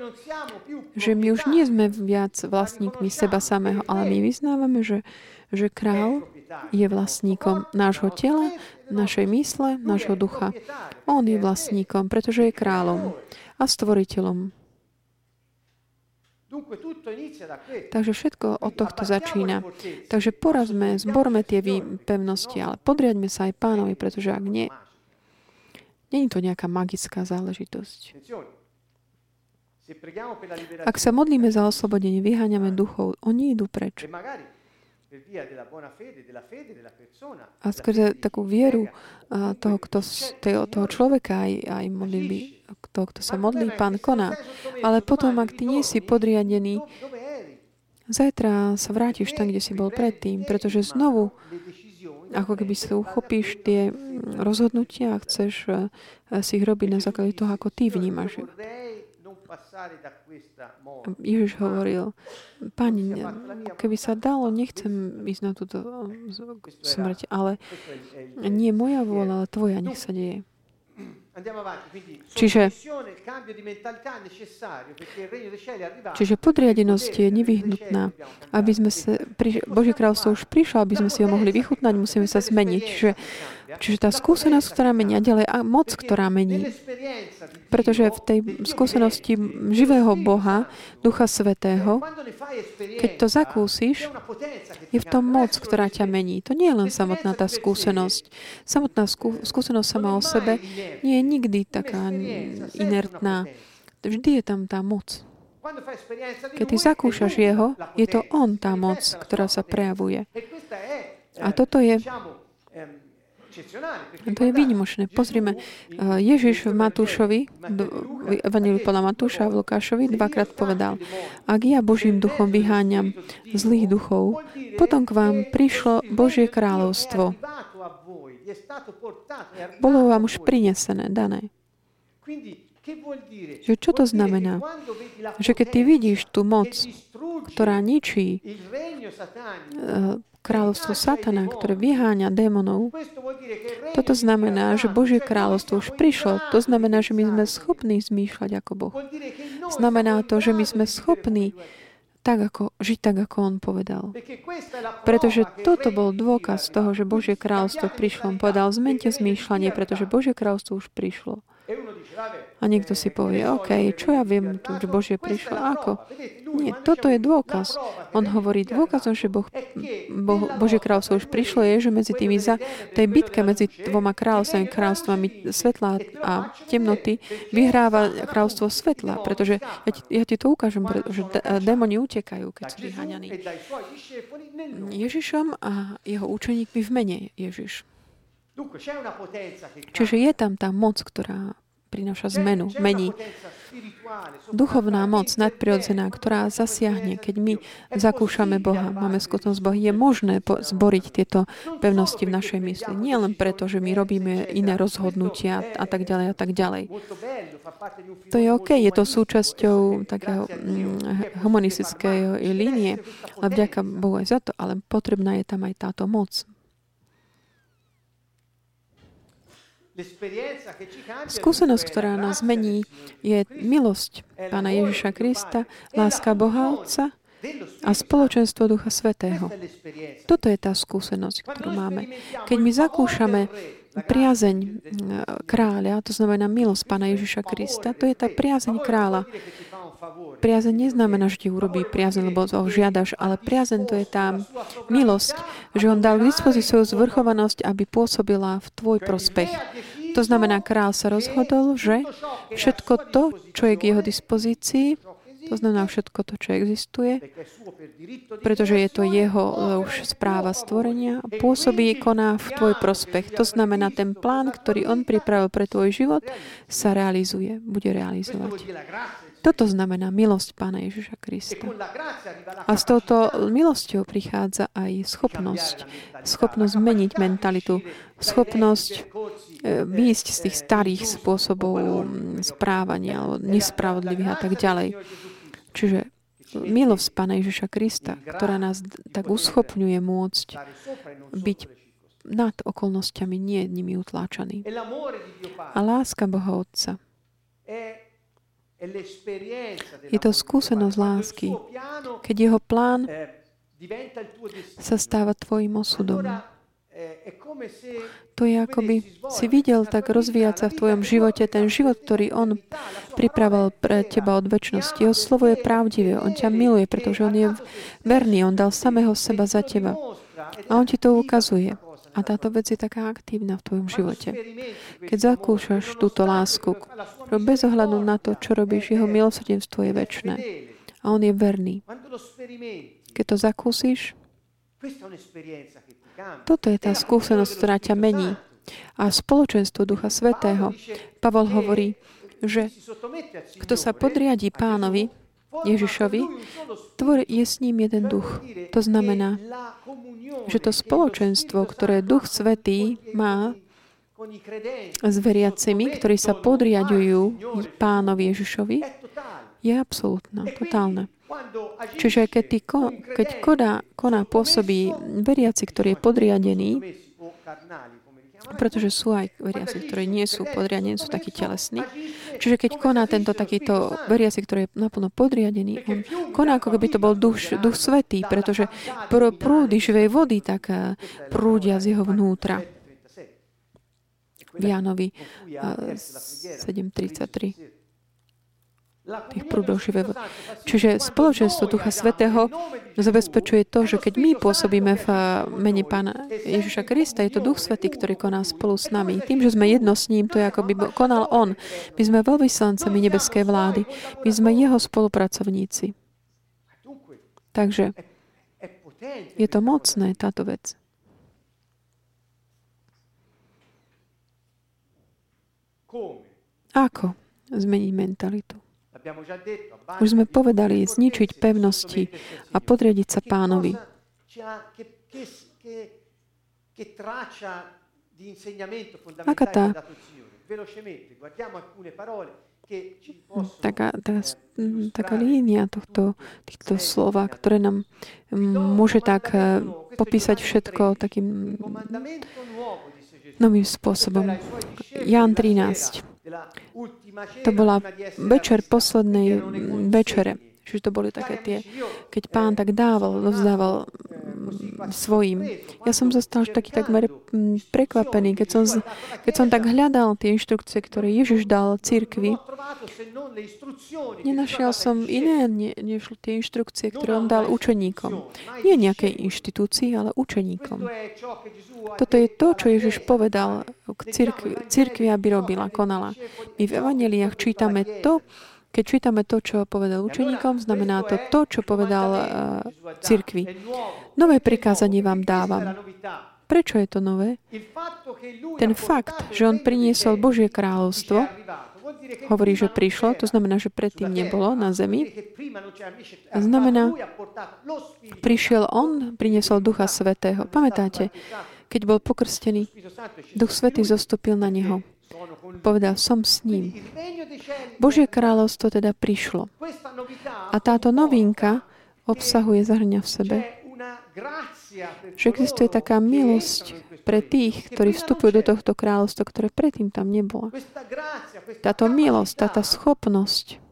že my už nie sme viac vlastníkmi seba samého, ale my vyznávame, že, že král je vlastníkom nášho tela, našej mysle, nášho ducha. On je vlastníkom, pretože je kráľom a stvoriteľom. Takže všetko od tohto začína. Takže porazme, zborme tie pevnosti, ale podriadme sa aj pánovi, pretože ak nie, je to nejaká magická záležitosť. Ak sa modlíme za oslobodenie, vyháňame duchov, oni idú preč. A skrze takú vieru toho, kto, toho človeka, aj, aj modlitby, toho, kto sa modlí, pán koná. Ale potom, ak ty nie si podriadený, zajtra sa vrátiš tam, kde si bol predtým, pretože znovu ako keby sa uchopíš tie rozhodnutia a chceš si ich robiť na základe toho, ako ty vnímaš. Ježiš hovoril, Pani, keby sa dalo, nechcem ísť na túto smrť, ale nie moja vôľa, ale tvoja nech sa deje. Čiže, čiže podriadenosť je nevyhnutná. Aby sme sa, Boží kráľstvo už prišlo, aby sme si ho mohli vychutnať, musíme sa zmeniť. Čiže, čiže tá skúsenosť, ktorá mení, a ďalej a moc, ktorá mení. Pretože v tej skúsenosti živého Boha, Ducha Svetého, keď to zakúsiš, je v tom moc, ktorá ťa mení. To nie je len samotná tá skúsenosť. Samotná skú, skúsenosť sama o sebe nie je nikdy taká inertná. Vždy je tam tá moc. Keď ty zakúšaš Jeho, je to On tá moc, ktorá sa prejavuje. A toto je to je výnimočné. Pozrime, Ježiš v Matúšovi, v Evangeliu podľa Matúša v Lukášovi dvakrát povedal, ak ja Božím duchom vyháňam zlých duchov, potom k vám prišlo Božie kráľovstvo. Bolo vám už prinesené, dané. Že čo to znamená? Že keď ty vidíš tú moc, ktorá ničí eh, kráľovstvo Satana, ktoré vyháňa démonov, toto znamená, že Božie kráľovstvo už prišlo. To znamená, že my sme schopní zmýšľať ako Boh. Znamená to, že my sme schopní tak ako, žiť tak, ako on povedal. Pretože toto bol dôkaz toho, že Božie kráľstvo prišlo. On povedal, zmente zmýšľanie, pretože Božie kráľstvo už prišlo. A niekto si povie, OK, čo ja viem, tu, Božie prišlo, ako? Nie, toto je dôkaz. On hovorí, dôkazom, že boh, boh, Božie kráľstvo už prišlo, je, že medzi tými za, tej bitke medzi dvoma kráľstvami, kráľstvami svetla a temnoty, vyhráva kráľstvo svetla, pretože ja ti, ja ti to ukážem, pretože démoni utekajú, keď sú vyháňaní. Ježišom a jeho učeníkmi v mene Ježiš. Čiže je tam tá moc, ktorá prináša zmenu, mení. Duchovná moc nadprirodzená, ktorá zasiahne, keď my zakúšame Boha, máme skutočnosť Boha, je možné zboriť tieto pevnosti v našej mysli. Nie len preto, že my robíme iné rozhodnutia a tak ďalej a tak ďalej. To je OK, je to súčasťou takého mm, humanistickej línie, ale vďaka Bohu aj za to, ale potrebná je tam aj táto moc. Skúsenosť, ktorá nás mení, je milosť Pána Ježiša Krista, láska Boha Otca a spoločenstvo Ducha Svetého. Toto je tá skúsenosť, ktorú máme. Keď my zakúšame priazeň e, kráľa, to znamená milosť Pána Ježiša Krista, to je tá priazeň kráľa. Priazeň neznamená, že ti urobí priazeň, lebo ho žiadaš, ale priazeň to je tá milosť, že on dal k dispozícii svoju zvrchovanosť, aby pôsobila v tvoj prospech. To znamená, král sa rozhodol, že všetko to, čo je k jeho dispozícii, to znamená všetko to, čo existuje, pretože je to jeho už správa stvorenia, pôsobí, koná v tvoj prospech. To znamená, ten plán, ktorý on pripravil pre tvoj život, sa realizuje, bude realizovať. Toto znamená milosť Pána Ježiša Krista. A s touto milosťou prichádza aj schopnosť. Schopnosť meniť mentalitu. Schopnosť e, výjsť z tých starých spôsobov správania alebo nespravodlivých a tak ďalej. Čiže milosť Pána Ježiša Krista, ktorá nás tak uschopňuje môcť byť nad okolnostiami, nie nimi utláčaný. A láska Boha Otca je to skúsenosť lásky, keď jeho plán sa stáva tvojim osudom. To je ako by si videl tak rozvíjať sa v tvojom živote ten život, ktorý On pripravil pre teba od väčšnosti. Jeho slovo je pravdivé. On ťa miluje, pretože On je verný. On dal samého seba za teba. A On ti to ukazuje. A táto vec je taká aktívna v tvojom živote. Keď zakúšaš túto lásku, bez ohľadu na to, čo robíš, jeho milosrdenstvo je väčšie. A on je verný. Keď to zakúsiš, Toto je tá skúsenosť, ktorá ťa mení. A spoločenstvo Ducha Svetého. Pavol hovorí, že kto sa podriadí pánovi, Ježišovi, tvor je s ním jeden duch. To znamená, že to spoločenstvo, ktoré Duch Svetý má s veriacimi, ktorí sa podriadujú pánovi Ježišovi, je absolútna, totálne. Čiže keď, ty, keď koná, koná pôsobí veriaci, ktorý je podriadený, pretože sú aj veriaci, ktorí nie sú podriadení, sú takí telesní. Čiže keď koná tento takýto veriaci, ktorý je naplno podriadený, on koná, ako keby to bol duch, duch svetý, pretože pr- prúdy živej vody tak eh, prúdia z jeho vnútra. V Jánovi 7.33 tých prúdov živého. Čiže spoločenstvo Ducha Svetého zabezpečuje to, že keď my pôsobíme v mene Pána Ježiša Krista, je to Duch Svetý, ktorý koná spolu s nami. Tým, že sme jedno s ním, to je ako by konal On. My sme veľvyslancami nebeskej vlády. My sme Jeho spolupracovníci. Takže je to mocné, táto vec. Ako zmeniť mentalitu? Už sme povedali, zničiť pevnosti a podriadiť sa pánovi. Aká tá taká, taká, taká línia tohto, týchto slova, ktoré nám môže tak eh, popísať všetko takým novým spôsobom. Jan 13. To bola večer poslednej večere. Čiže to boli také tie, keď pán tak dával, dovzdával mm, svojim. Ja som zostal už taký takmer mm, prekvapený, keď som, keď som tak hľadal tie inštrukcie, ktoré Ježiš dal cirkvi. Nenašiel som iné, než tie inštrukcie, ktoré on dal učeníkom. Nie nejakej inštitúcii, ale učeníkom. Toto je to, čo Ježiš povedal k cirkvi, cirkvi aby robila, konala. My v evaneliách čítame to, keď čítame to, čo povedal učeníkom, znamená to to, čo povedal uh, cirkvi. Nové prikázanie vám dávam. Prečo je to nové? Ten fakt, že on priniesol Božie kráľovstvo, hovorí, že prišlo, to znamená, že predtým nebolo na zemi. Znamená, prišiel on, priniesol Ducha Svetého. Pamätáte, keď bol pokrstený, Duch Svetý zostúpil na neho. Povedal, som s ním. Božie kráľovstvo teda prišlo. A táto novinka obsahuje, zahrňa v sebe, že existuje taká milosť pre tých, ktorí vstupujú do tohto kráľovstva, ktoré predtým tam nebolo. Táto milosť, táto schopnosť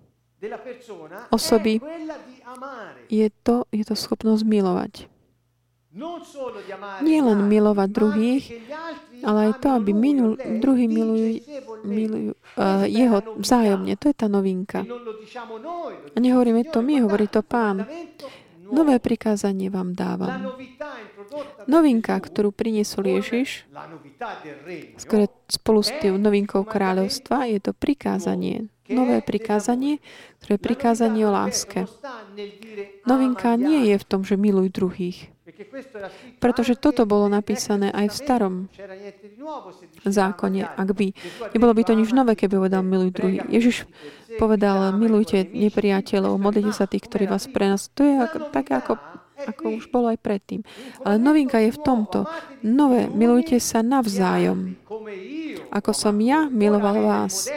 osoby je to, je to schopnosť milovať. Nie len milovať druhých, ale aj to, aby minul, druhý milujú, milujú uh, jeho vzájomne. To je tá novinka. A nehovoríme to my, hovorí to pán. Nové prikázanie vám dávam. Novinka, ktorú priniesol Ježiš, spolu s tým novinkou kráľovstva, je to prikázanie. Nové prikázanie, ktoré je prikázanie o láske. Novinka nie je v tom, že miluj druhých. Pretože toto bolo napísané aj v starom zákone. Ak by, nebolo by to nič nové, keby povedal miluj druhý. Ježiš povedal, milujte nepriateľov, modlite sa tých, ktorí vás prenas. To je ako, tak ako, ako už bolo aj predtým. Ale novinka je v tomto. Nové, milujte sa navzájom. Ako som ja miloval vás.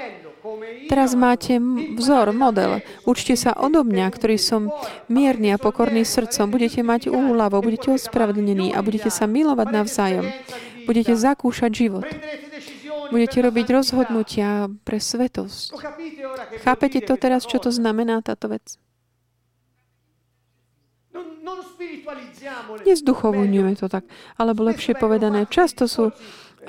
Teraz máte vzor, model. Učte sa odo mňa, ktorý som mierny a pokorný srdcom. Budete mať úľavo, budete ospravedlnení a budete sa milovať navzájom. Budete zakúšať život. Budete robiť rozhodnutia pre svetosť. Chápete to teraz, čo to znamená táto vec? Nezduchovňujeme to tak, alebo lepšie povedané, často sú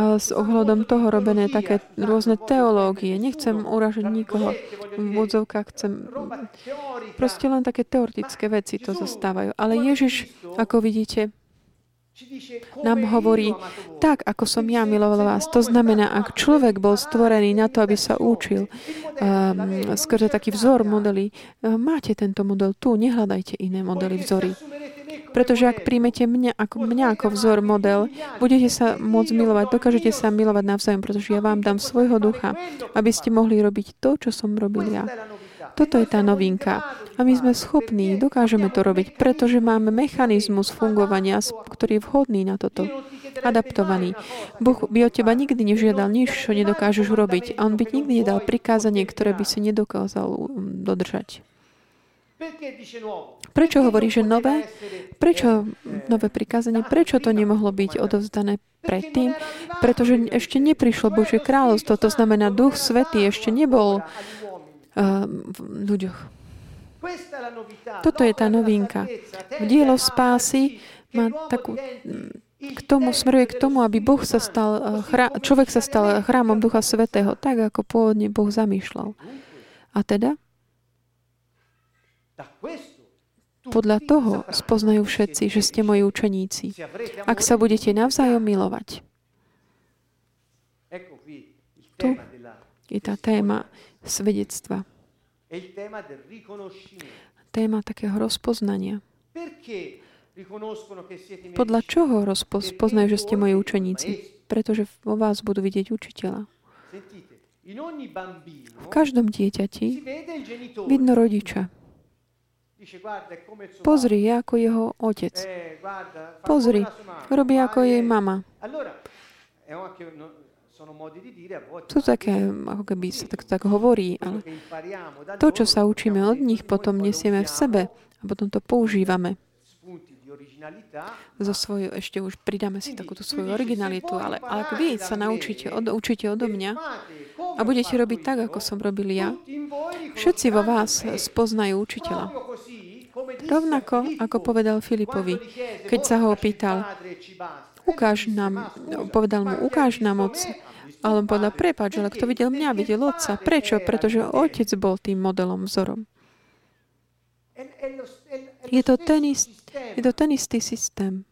s ohľadom toho robené také rôzne teológie. Nechcem uražiť nikoho v úvodzovkách, chcem... Proste len také teoretické veci to zostávajú. Ale Ježiš, ako vidíte, nám hovorí, tak ako som ja miloval vás. To znamená, ak človek bol stvorený na to, aby sa učil, um, skrze taký vzor modely, um, máte tento model tu, nehľadajte iné modely, vzory. Pretože ak príjmete mňa ako, mňa ako vzor, model, budete sa môcť milovať, dokážete sa milovať navzájom, pretože ja vám dám svojho ducha, aby ste mohli robiť to, čo som robil ja. Toto je tá novinka. A my sme schopní, dokážeme to robiť, pretože máme mechanizmus fungovania, ktorý je vhodný na toto adaptovaný. Boh by od teba nikdy nežiadal nič, čo nedokážeš urobiť. A on by nikdy nedal prikázanie, ktoré by si nedokázal um, dodržať. Prečo hovorí, že nové? Prečo nové prikázanie? Prečo to nemohlo byť odovzdané predtým? Pretože ešte neprišlo Božie kráľovstvo, to znamená Duch Svetý ešte nebol uh, v ľuďoch. Toto je tá novinka. V dielo spásy má takú, k tomu smeruje k tomu, aby Boh sa stal, chrá, človek sa stal chrámom Ducha Svetého, tak ako pôvodne Boh zamýšľal. A teda? Podľa toho spoznajú všetci, že ste moji učeníci, ak sa budete navzájom milovať. Tu je tá téma svedectva. Téma takého rozpoznania. Podľa čoho rozpoznajú, že ste moji učeníci? Pretože vo vás budú vidieť učiteľa. V každom dieťati vidno rodiča. Pozri, je ako jeho otec. Eh, Pozri, robí ako jej mama. Sú také, ako keby sa tak, tak hovorí, ale to, čo sa učíme od nich, potom nesieme v sebe a potom to používame zo svoju, ešte už pridáme si takúto svoju originalitu, ale ak vy sa naučíte, od, učíte odo mňa a budete robiť tak, ako som robil ja, všetci vo vás spoznajú učiteľa. Rovnako, ako povedal Filipovi, keď sa ho opýtal, ukáž nám, povedal mu, ukáž nám Otca. Ale on povedal, prepáč, ale kto videl mňa, videl Otca. Prečo? Pretože Otec bol tým modelom, vzorom. Je to ten, ist, je to ten istý systém.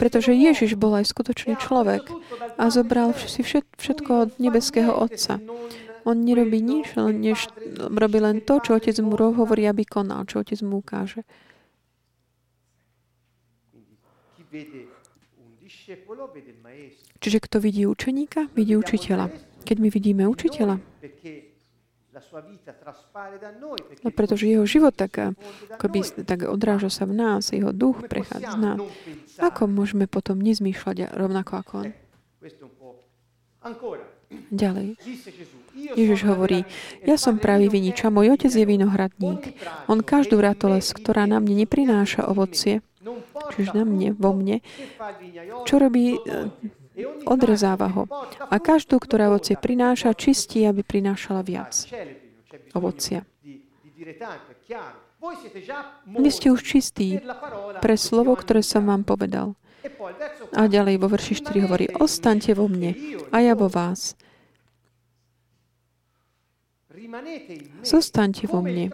Pretože Ježiš bol aj skutočný človek a zobral si všetko od nebeského Otca. On nerobí nič, než robí len to, čo otec mu hovorí, aby konal, čo otec mu ukáže. Čiže kto vidí učeníka, vidí učiteľa. Keď my vidíme učiteľa, no pretože jeho život tak, akoby, tak odráža sa v nás, jeho duch prechádza z nás. Ako môžeme potom nezmýšľať rovnako ako on? Ďalej. Ježiš hovorí, ja som pravý vinič a môj otec je vinohradník. On každú ratoles, ktorá na mne neprináša ovocie, čiže na mne, vo mne, čo robí, odrezáva ho. A každú, ktorá ovocie prináša, čistí, aby prinášala viac ovocia. Vy ste už čistí pre slovo, ktoré som vám povedal. A ďalej vo verši 4 hovorí, ostaňte vo mne a ja vo vás. Zostaňte vo mne.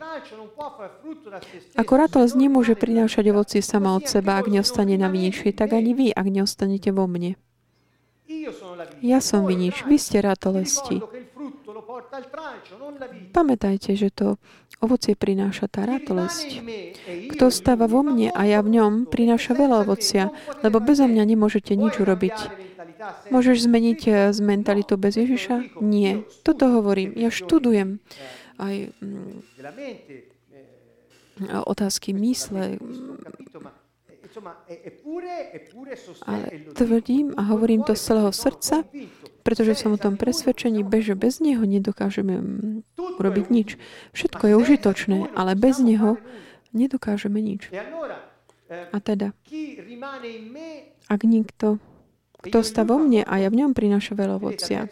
Ako ratolesť nemôže prinášať ovocie sama od seba, ak neostane na viniči, tak ani vy, ak neostanete vo mne. Ja som vinič, vy ste ratolesti. Pamätajte, že to ovocie prináša tá ratolesť. Kto stáva vo mne a ja v ňom, prináša veľa ovocia, lebo bezo mňa nemôžete nič urobiť. Môžeš zmeniť eh, z mentalitu bez Ježiša? Nie. Toto hovorím. Ja študujem aj mm, otázky mysle. Ale tvrdím a hovorím to z celého srdca, pretože som o tom presvedčení, že bez Neho nedokážeme mm, urobiť nič. Všetko je užitočné, ale bez Neho nedokážeme nič. A teda, ak nikto kto sta vo mne a ja v ňom prináša veľa ovocia.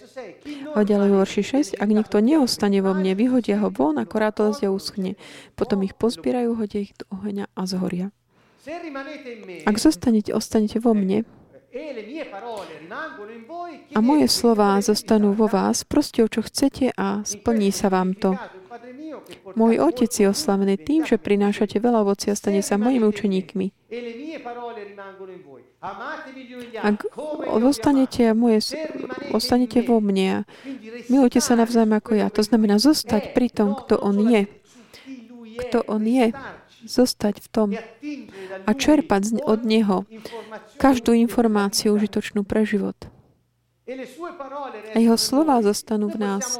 Vo verši 6, ak nikto neostane vo mne, vyhodia ho von, ako rátolesť a uschne. Potom ich pozbierajú, hodia ich do oheňa a zhoria. Ak zostanete, ostanete vo mne a moje slova zostanú vo vás, proste o čo chcete a splní sa vám to. Môj Otec je oslavený tým, že prinášate veľa ovocia a stane sa mojimi učeníkmi. Ak ostanete, moje, ostanete vo mne a milujte sa navzájom ako ja. To znamená zostať pri tom, kto on je. Kto on je. zostať v tom a čerpať od Neho každú informáciu užitočnú pre život. A jeho slova zostanú v nás.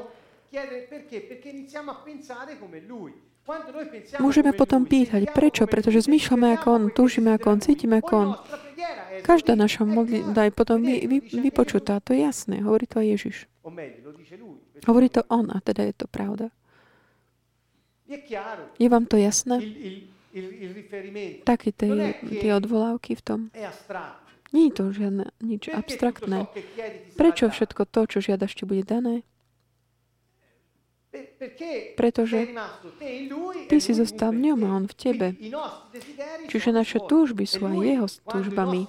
Môžeme potom pýtať, prečo? Pretože zmýšľame ako on, túžime ako on, cítime ako on. Každá naša modlitba je potom vy, vy, vypočutá, to je jasné. Hovorí to aj Ježiš. Hovorí to on a teda je to pravda. Je vám to jasné? Také tie, tie odvolávky v tom. Nie je to žiadne, nič abstraktné. Prečo všetko to, čo žiadaš, ti bude dané? Pretože ty si zostal v ňom a on v tebe. Čiže naše túžby sú aj jeho túžbami.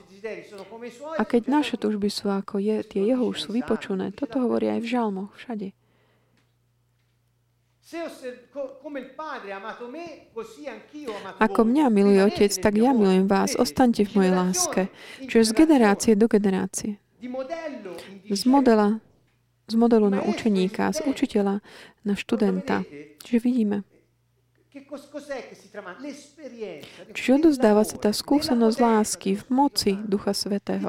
A keď naše túžby sú ako je, tie jeho už sú vypočuné, toto hovorí aj v žalmoch, všade. Ako mňa miluje Otec, tak ja milujem vás. Ostaňte v mojej láske. Čiže z generácie do generácie. Z modela, z modelu na učeníka, z učiteľa na študenta. Čiže vidíme, Čiže odozdáva sa tá skúsenosť lásky v moci Ducha Svetého.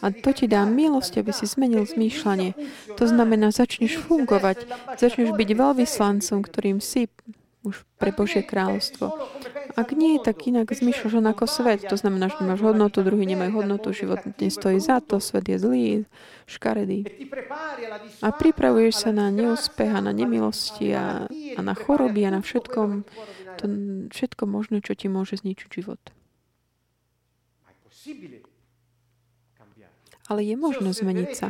A to ti dá milosť, aby si zmenil zmýšľanie. To znamená, začneš fungovať, začneš byť veľvyslancom, ktorým si už pre Božie kráľovstvo. Ak nie, tak inak zmýšľaš len ako svet. To znamená, že máš hodnotu, druhý nemajú hodnotu, život nestojí za to, svet je zlý, škaredý. A pripravuješ sa na neúspech a na nemilosti a, a na choroby a na všetkom, to, všetko možné, čo ti môže zničiť život. Ale je možné zmeniť sa.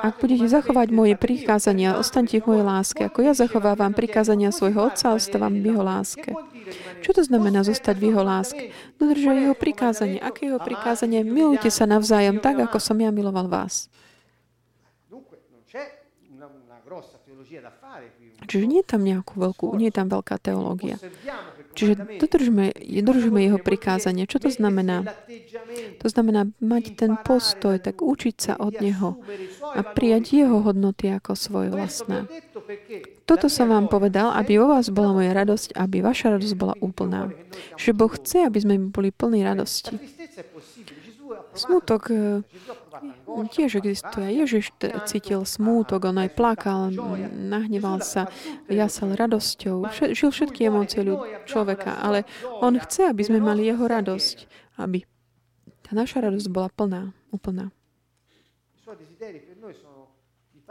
Ak budete zachovať moje prikázania, ostaňte v mojej láske, ako ja zachovávam prikázania svojho Otca, ostávam v jeho láske. Čo to znamená zostať v jeho láske? Dodržať jeho prikázanie. Aké jeho prikázanie? Milujte sa navzájom tak, ako som ja miloval vás. Čiže nie je tam nejakú veľkú, nie je tam veľká teológia. Čiže dodržme, dodržme jeho prikázanie. Čo to znamená? To znamená mať ten postoj, tak učiť sa od neho a prijať jeho hodnoty ako svoje vlastné. Toto som vám povedal, aby vo vás bola moja radosť, aby vaša radosť bola úplná. Že Boh chce, aby sme boli plní radosti. Smutok tiež existuje. Ježiš cítil smútok, on aj plakal, nahneval sa, jasal radosťou, žil všetky emócie človeka, ale on chce, aby sme mali jeho radosť, aby tá naša radosť bola plná, úplná.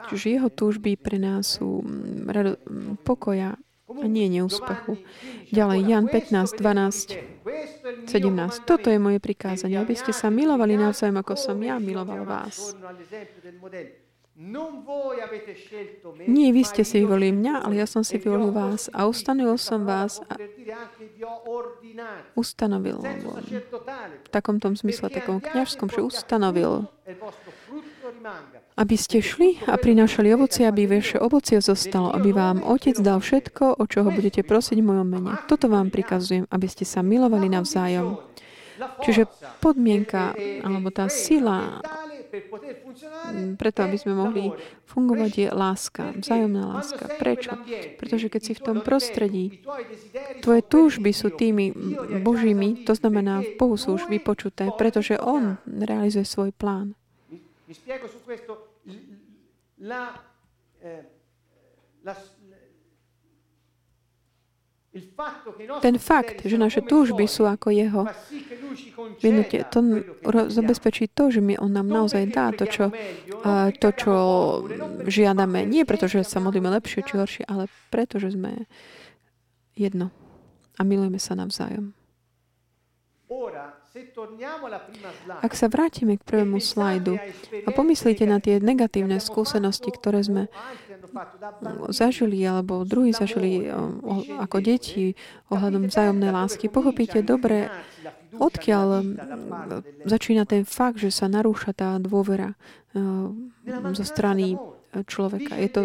Čiže jeho túžby pre nás sú rado- pokoja a nie neúspechu. Ďalej, Jan 15, 12, 17. Toto je moje prikázanie, aby ste sa milovali navzájom, ako som ja miloval vás. Nie vy ste si vyvolili mňa, ale ja som si vyvolil vás a ustanovil som vás a ustanovil v takom tom zmysle, takom kniažskom, že ustanovil aby ste šli a prinášali ovocie, aby vaše ovocie zostalo, aby vám Otec dal všetko, o čoho budete prosiť v mojom mene. Toto vám prikazujem, aby ste sa milovali navzájom. Čiže podmienka, alebo tá sila preto, aby sme mohli fungovať, je láska, vzájomná láska. Prečo? Pretože keď si v tom prostredí, tvoje túžby sú tými Božími, to znamená, v Bohu sú už vypočuté, pretože On realizuje svoj plán. La, eh, la, ten fakt, že naše túžby sú ako jeho vinutie, to zabezpečí to, že mi on nám naozaj dá to, čo, to, čo žiadame. Nie preto, že sa modlíme lepšie či horšie, ale preto, že sme jedno a milujeme sa navzájom. Ak sa vrátime k prvému slajdu a pomyslíte na tie negatívne skúsenosti, ktoré sme zažili, alebo druhí zažili ako deti ohľadom vzájomnej lásky, pochopíte dobre, odkiaľ začína ten fakt, že sa narúša tá dôvera zo strany človeka. Je to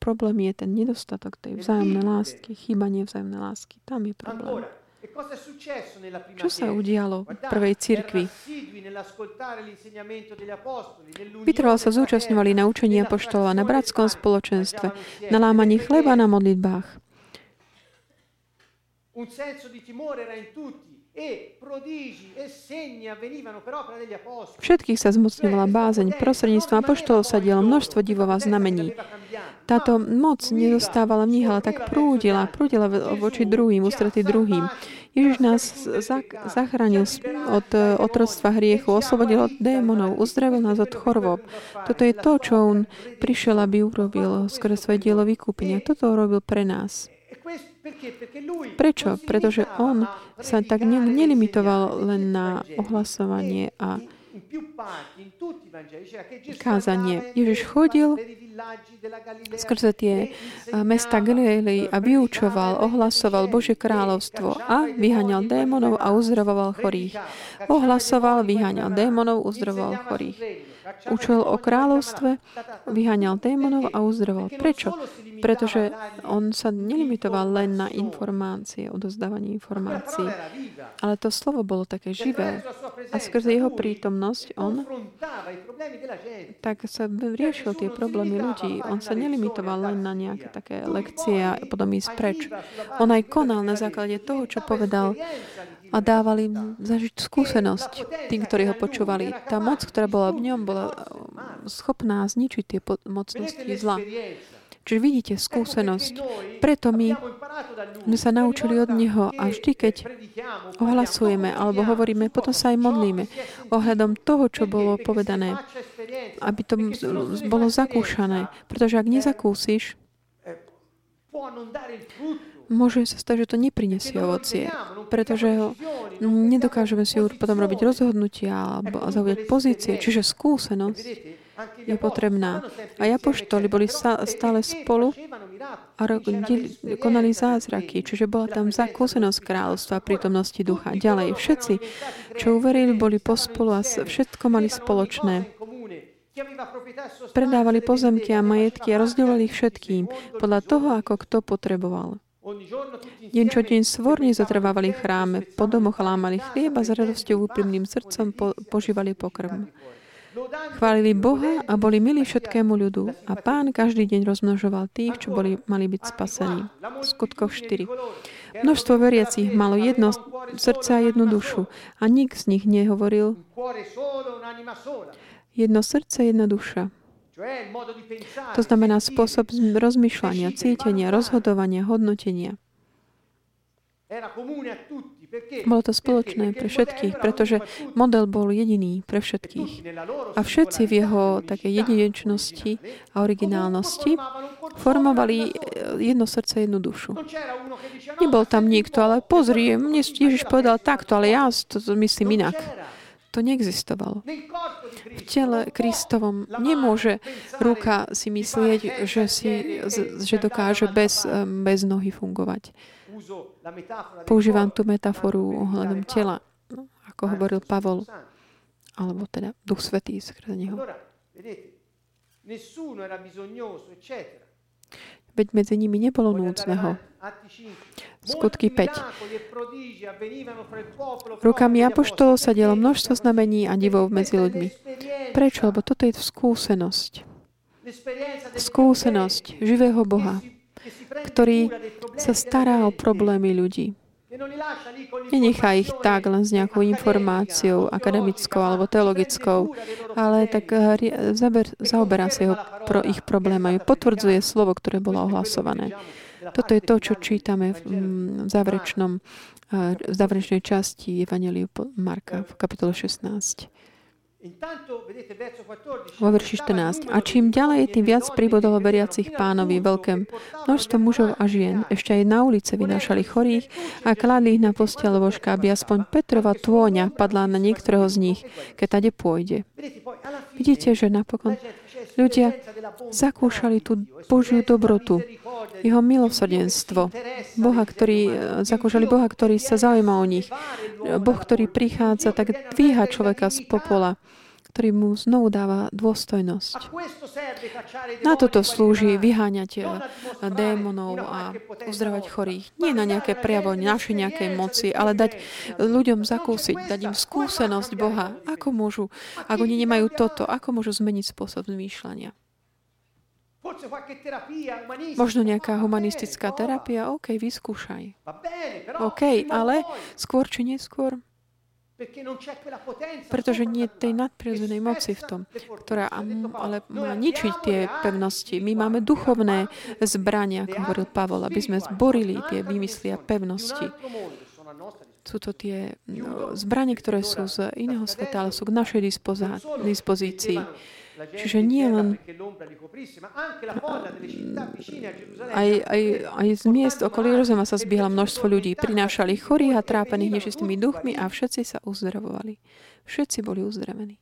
problém je ten nedostatok tej vzájomnej lásky, chýbanie vzájomnej lásky. Tam je problém. Čo sa udialo v prvej cirkvi? Vytrvalo sa zúčastňovali na učení apoštolova na bratskom spoločenstve, na lámaní chleba na modlitbách. Un senso di timore era in tutti. E e Všetkých sa zmocňovala bázeň. Prostredníctvom apoštolov sa dielo množstvo divov a znamení. Táto moc nezostávala v nich, ale tak prúdila, prúdila voči druhým, ústretí druhým. Ježiš nás zachránil od otroctva hriechu, oslobodil od démonov, uzdravil nás od chorôb. Toto je to, čo on prišiel, aby urobil skoro svoje dielo vykúpenia. Toto urobil pre nás. Prečo? Pretože on sa tak nelimitoval len na ohlasovanie a kázanie. Ježiš chodil skrze tie mesta Galilei a vyučoval, ohlasoval Bože kráľovstvo a vyháňal démonov a uzdravoval chorých. Ohlasoval, vyháňal démonov, uzdravoval chorých. Učil o kráľovstve, vyháňal démonov a uzdravoval. Prečo? Pretože on sa nelimitoval len na informácie, odozdávanie informácií. Ale to slovo bolo také živé. A skrze jeho prítomnosť on tak sa riešil tie problémy ľudí. On sa nelimitoval len na nejaké také lekcie a potom ísť preč. On aj konal na základe toho, čo povedal a dával im zažiť skúsenosť tým, ktorí ho počúvali. Tá moc, ktorá bola v ňom, bola schopná zničiť tie mocnosti zla. Čiže vidíte skúsenosť. Preto my sme sa naučili od Neho a vždy, keď ohlasujeme alebo hovoríme, potom sa aj modlíme ohľadom toho, čo bolo povedané, aby to bolo zakúšané. Pretože ak nezakúsiš, môže sa stať, že to neprinesie ovocie, pretože ho, nedokážeme si potom robiť rozhodnutia alebo zaujať pozície, čiže skúsenosť je potrebná. A apoštoli boli stále spolu a konali zázraky, čiže bola tam zakúsenosť kráľovstva a prítomnosti ducha. Ďalej, všetci, čo uverili, boli pospolu a všetko mali spoločné. Predávali pozemky a majetky a rozdeľovali ich všetkým podľa toho, ako kto potreboval. Deň čo deň svorne zatrvávali v chráme, po domoch lámali chlieb a s radosťou úprimným srdcom po, požívali pokrm. Chválili Boha a boli milí všetkému ľudu. A pán každý deň rozmnožoval tých, čo boli, mali byť spasení. Skutkov 4. Množstvo veriacich malo jedno srdce a jednu dušu a nik z nich nehovoril jedno srdce, jedna duša. To znamená spôsob rozmýšľania, cítenia, rozhodovania, hodnotenia. Bolo to spoločné pre všetkých, pretože model bol jediný pre všetkých. A všetci v jeho také jedinečnosti a originálnosti formovali jedno srdce, jednu dušu. Nebol tam nikto, ale pozri, mne Ježiš povedal takto, ale ja to myslím inak. To neexistovalo. V tele Kristovom nemôže ruka si myslieť, že, si, že dokáže bez, bez nohy fungovať. Používam tú metaforu ohľadom tela, no, ako hovoril Pavol, alebo teda Duch Svetý skrze neho. Veď medzi nimi nebolo núcneho. Skutky 5. Rukami apoštolov sa dielo množstvo znamení a divov medzi ľuďmi. Prečo? Lebo toto je skúsenosť. Skúsenosť živého Boha, ktorý sa stará o problémy ľudí. Nenechá ich tak len s nejakou informáciou akademickou alebo teologickou, ale tak eh, zaber, zaoberá sa jeho, pro ich problémami. Potvrdzuje slovo, ktoré bolo ohlasované. Toto je to, čo čítame v, mm, záverečnom, eh, v záverečnej časti Evangeliu Marka v kapitole 16. Vo verši 14. A čím ďalej, tým viac pribodolo veriacich pánovi veľké množstvo mužov a žien. Ešte aj na ulice vynášali chorých a kladli ich na postel ložka, aby aspoň Petrova tôňa padla na niektorého z nich, keď tade pôjde. Vidíte, že napokon ľudia zakúšali tú Božiu dobrotu, jeho milosrdenstvo. Boha, ktorý, zakúšali Boha, ktorý sa zaujíma o nich. Boh, ktorý prichádza, tak dvíha človeka z popola ktorý mu znovu dáva dôstojnosť. Na toto slúži vyháňať eh, démonov a uzdravať chorých. Nie na nejaké prejavo našej nejakej moci, ale dať ľuďom zakúsiť, dať im skúsenosť Boha. Ako môžu, ak oni nemajú toto, ako môžu zmeniť spôsob zmýšľania. Možno nejaká humanistická terapia, OK, vyskúšaj. OK, ale skôr či neskôr pretože nie je tej nadprirodzenej moci v tom, ktorá ale má ničiť tie pevnosti. My máme duchovné zbrania, ako hovoril Pavol, aby sme zborili tie vymysly a pevnosti. Sú to tie no, zbranie, ktoré sú z iného sveta, ale sú k našej dispozícii. Čiže nie len aj, aj, aj z miest okolo Jeruzalema sa zbiehala množstvo ľudí. Prinášali chorých a trápených nečistými duchmi a všetci sa uzdravovali. Všetci boli uzdravení.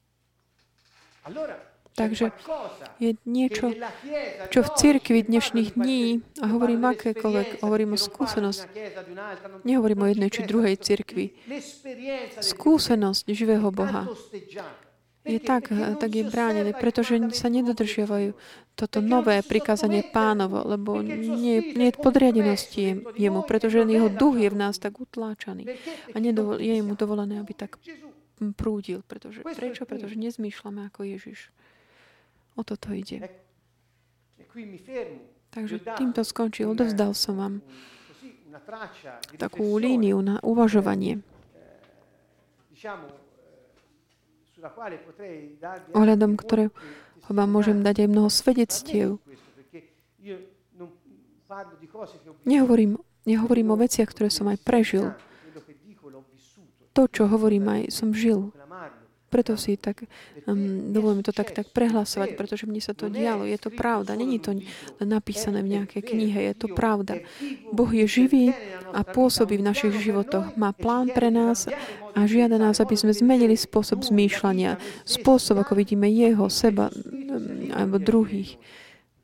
Takže je niečo, čo v cirkvi dnešných dní, a hovorím akékoľvek, hovorím o skúsenosť, nehovorím o jednej či druhej cirkvi, skúsenosť živého Boha je tak, tak je bránené, pretože sa nedodržiavajú toto nové prikázanie pánovo, lebo nie, nie je podriadenosti jemu, pretože jeho duch je v nás tak utláčaný a nedovol, je mu dovolené, aby tak prúdil. Pretože, prečo? Pretože nezmýšľame ako Ježiš. O toto ide. Takže týmto skončil. Odovzdal som vám takú líniu na uvažovanie ohľadom ktorého vám môžem dať aj mnoho svedectiev. Nehovorím, nehovorím o veciach, ktoré som aj prežil. To, čo hovorím, aj som žil. Preto si tak, um, dovolím to tak, tak prehlasovať, pretože mne sa to dialo. Je to pravda. Není to napísané v nejakej knihe. Je to pravda. Boh je živý a pôsobí v našich životoch. Má plán pre nás a žiada nás, aby sme zmenili spôsob zmýšľania, spôsob, ako vidíme jeho, seba alebo druhých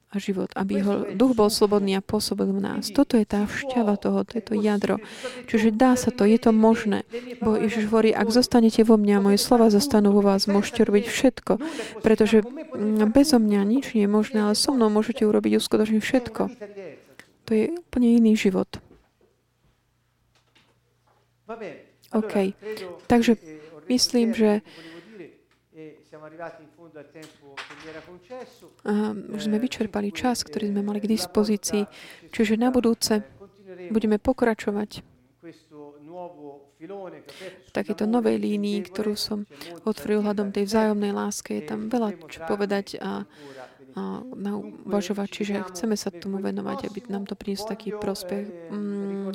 a život, aby jeho duch bol slobodný a pôsobil v nás. Toto je tá všťava toho, to je to jadro. Čiže dá sa to, je to možné. Bo Ježiš hovorí, ak zostanete vo mňa, moje slova zostanú vo vás, môžete robiť všetko. Pretože mm, bezo mňa nič nie je možné, ale so mnou môžete urobiť uskutočne všetko. To je úplne iný život. OK. Takže myslím, že a už sme vyčerpali čas, ktorý sme mali k dispozícii. Čiže na budúce budeme pokračovať. v takéto novej línii, ktorú som otvoril hľadom tej vzájomnej láske. Je tam veľa čo povedať a na uvažovať, čiže chceme sa tomu venovať, aby nám to prinieslo taký prospech. Mm.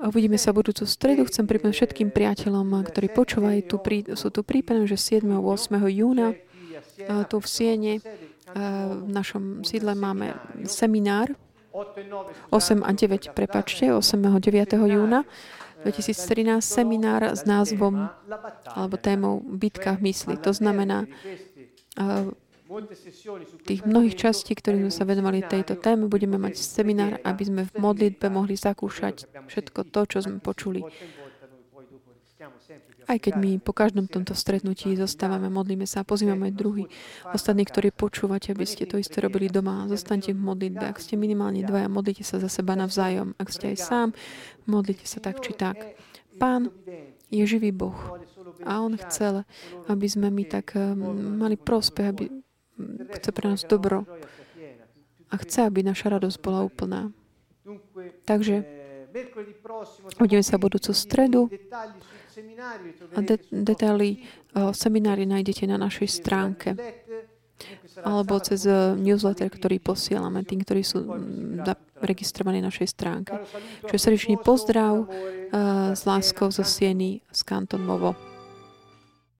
Uvidíme sa budúcu stredu. Chcem pripomenúť všetkým priateľom, ktorí počúvajú, tu, sú tu prípadom, že 7. a 8. júna tu v Siene v našom sídle máme seminár 8 a 9, prepačte, 8. a 9. júna 2013 seminár s názvom alebo témou Bitka v mysli. To znamená tých mnohých častí, ktorých sme sa venovali tejto téme, budeme mať seminár, aby sme v modlitbe mohli zakúšať všetko to, čo sme počuli. Aj keď my po každom tomto stretnutí zostávame, modlíme sa a pozývame druhý, ostatní, ktorí počúvate, aby ste to isté robili doma. Zostaňte v modlitbe. Ak ste minimálne dvaja, modlite sa za seba navzájom. Ak ste aj sám, modlite sa tak či tak. Pán je živý Boh a On chcel, aby sme my tak eh, mali prospech, aby chce pre nás dobro a chce, aby naša radosť bola úplná. Takže uvidíme sa budúcu stredu a de- detaily o seminári nájdete na našej stránke alebo cez eh, newsletter, ktorý posielame tým, ktorí sú registrovaní na našej stránke. Čiže srdečný pozdrav uh, s láskou zo Sieny z Kanton Movo.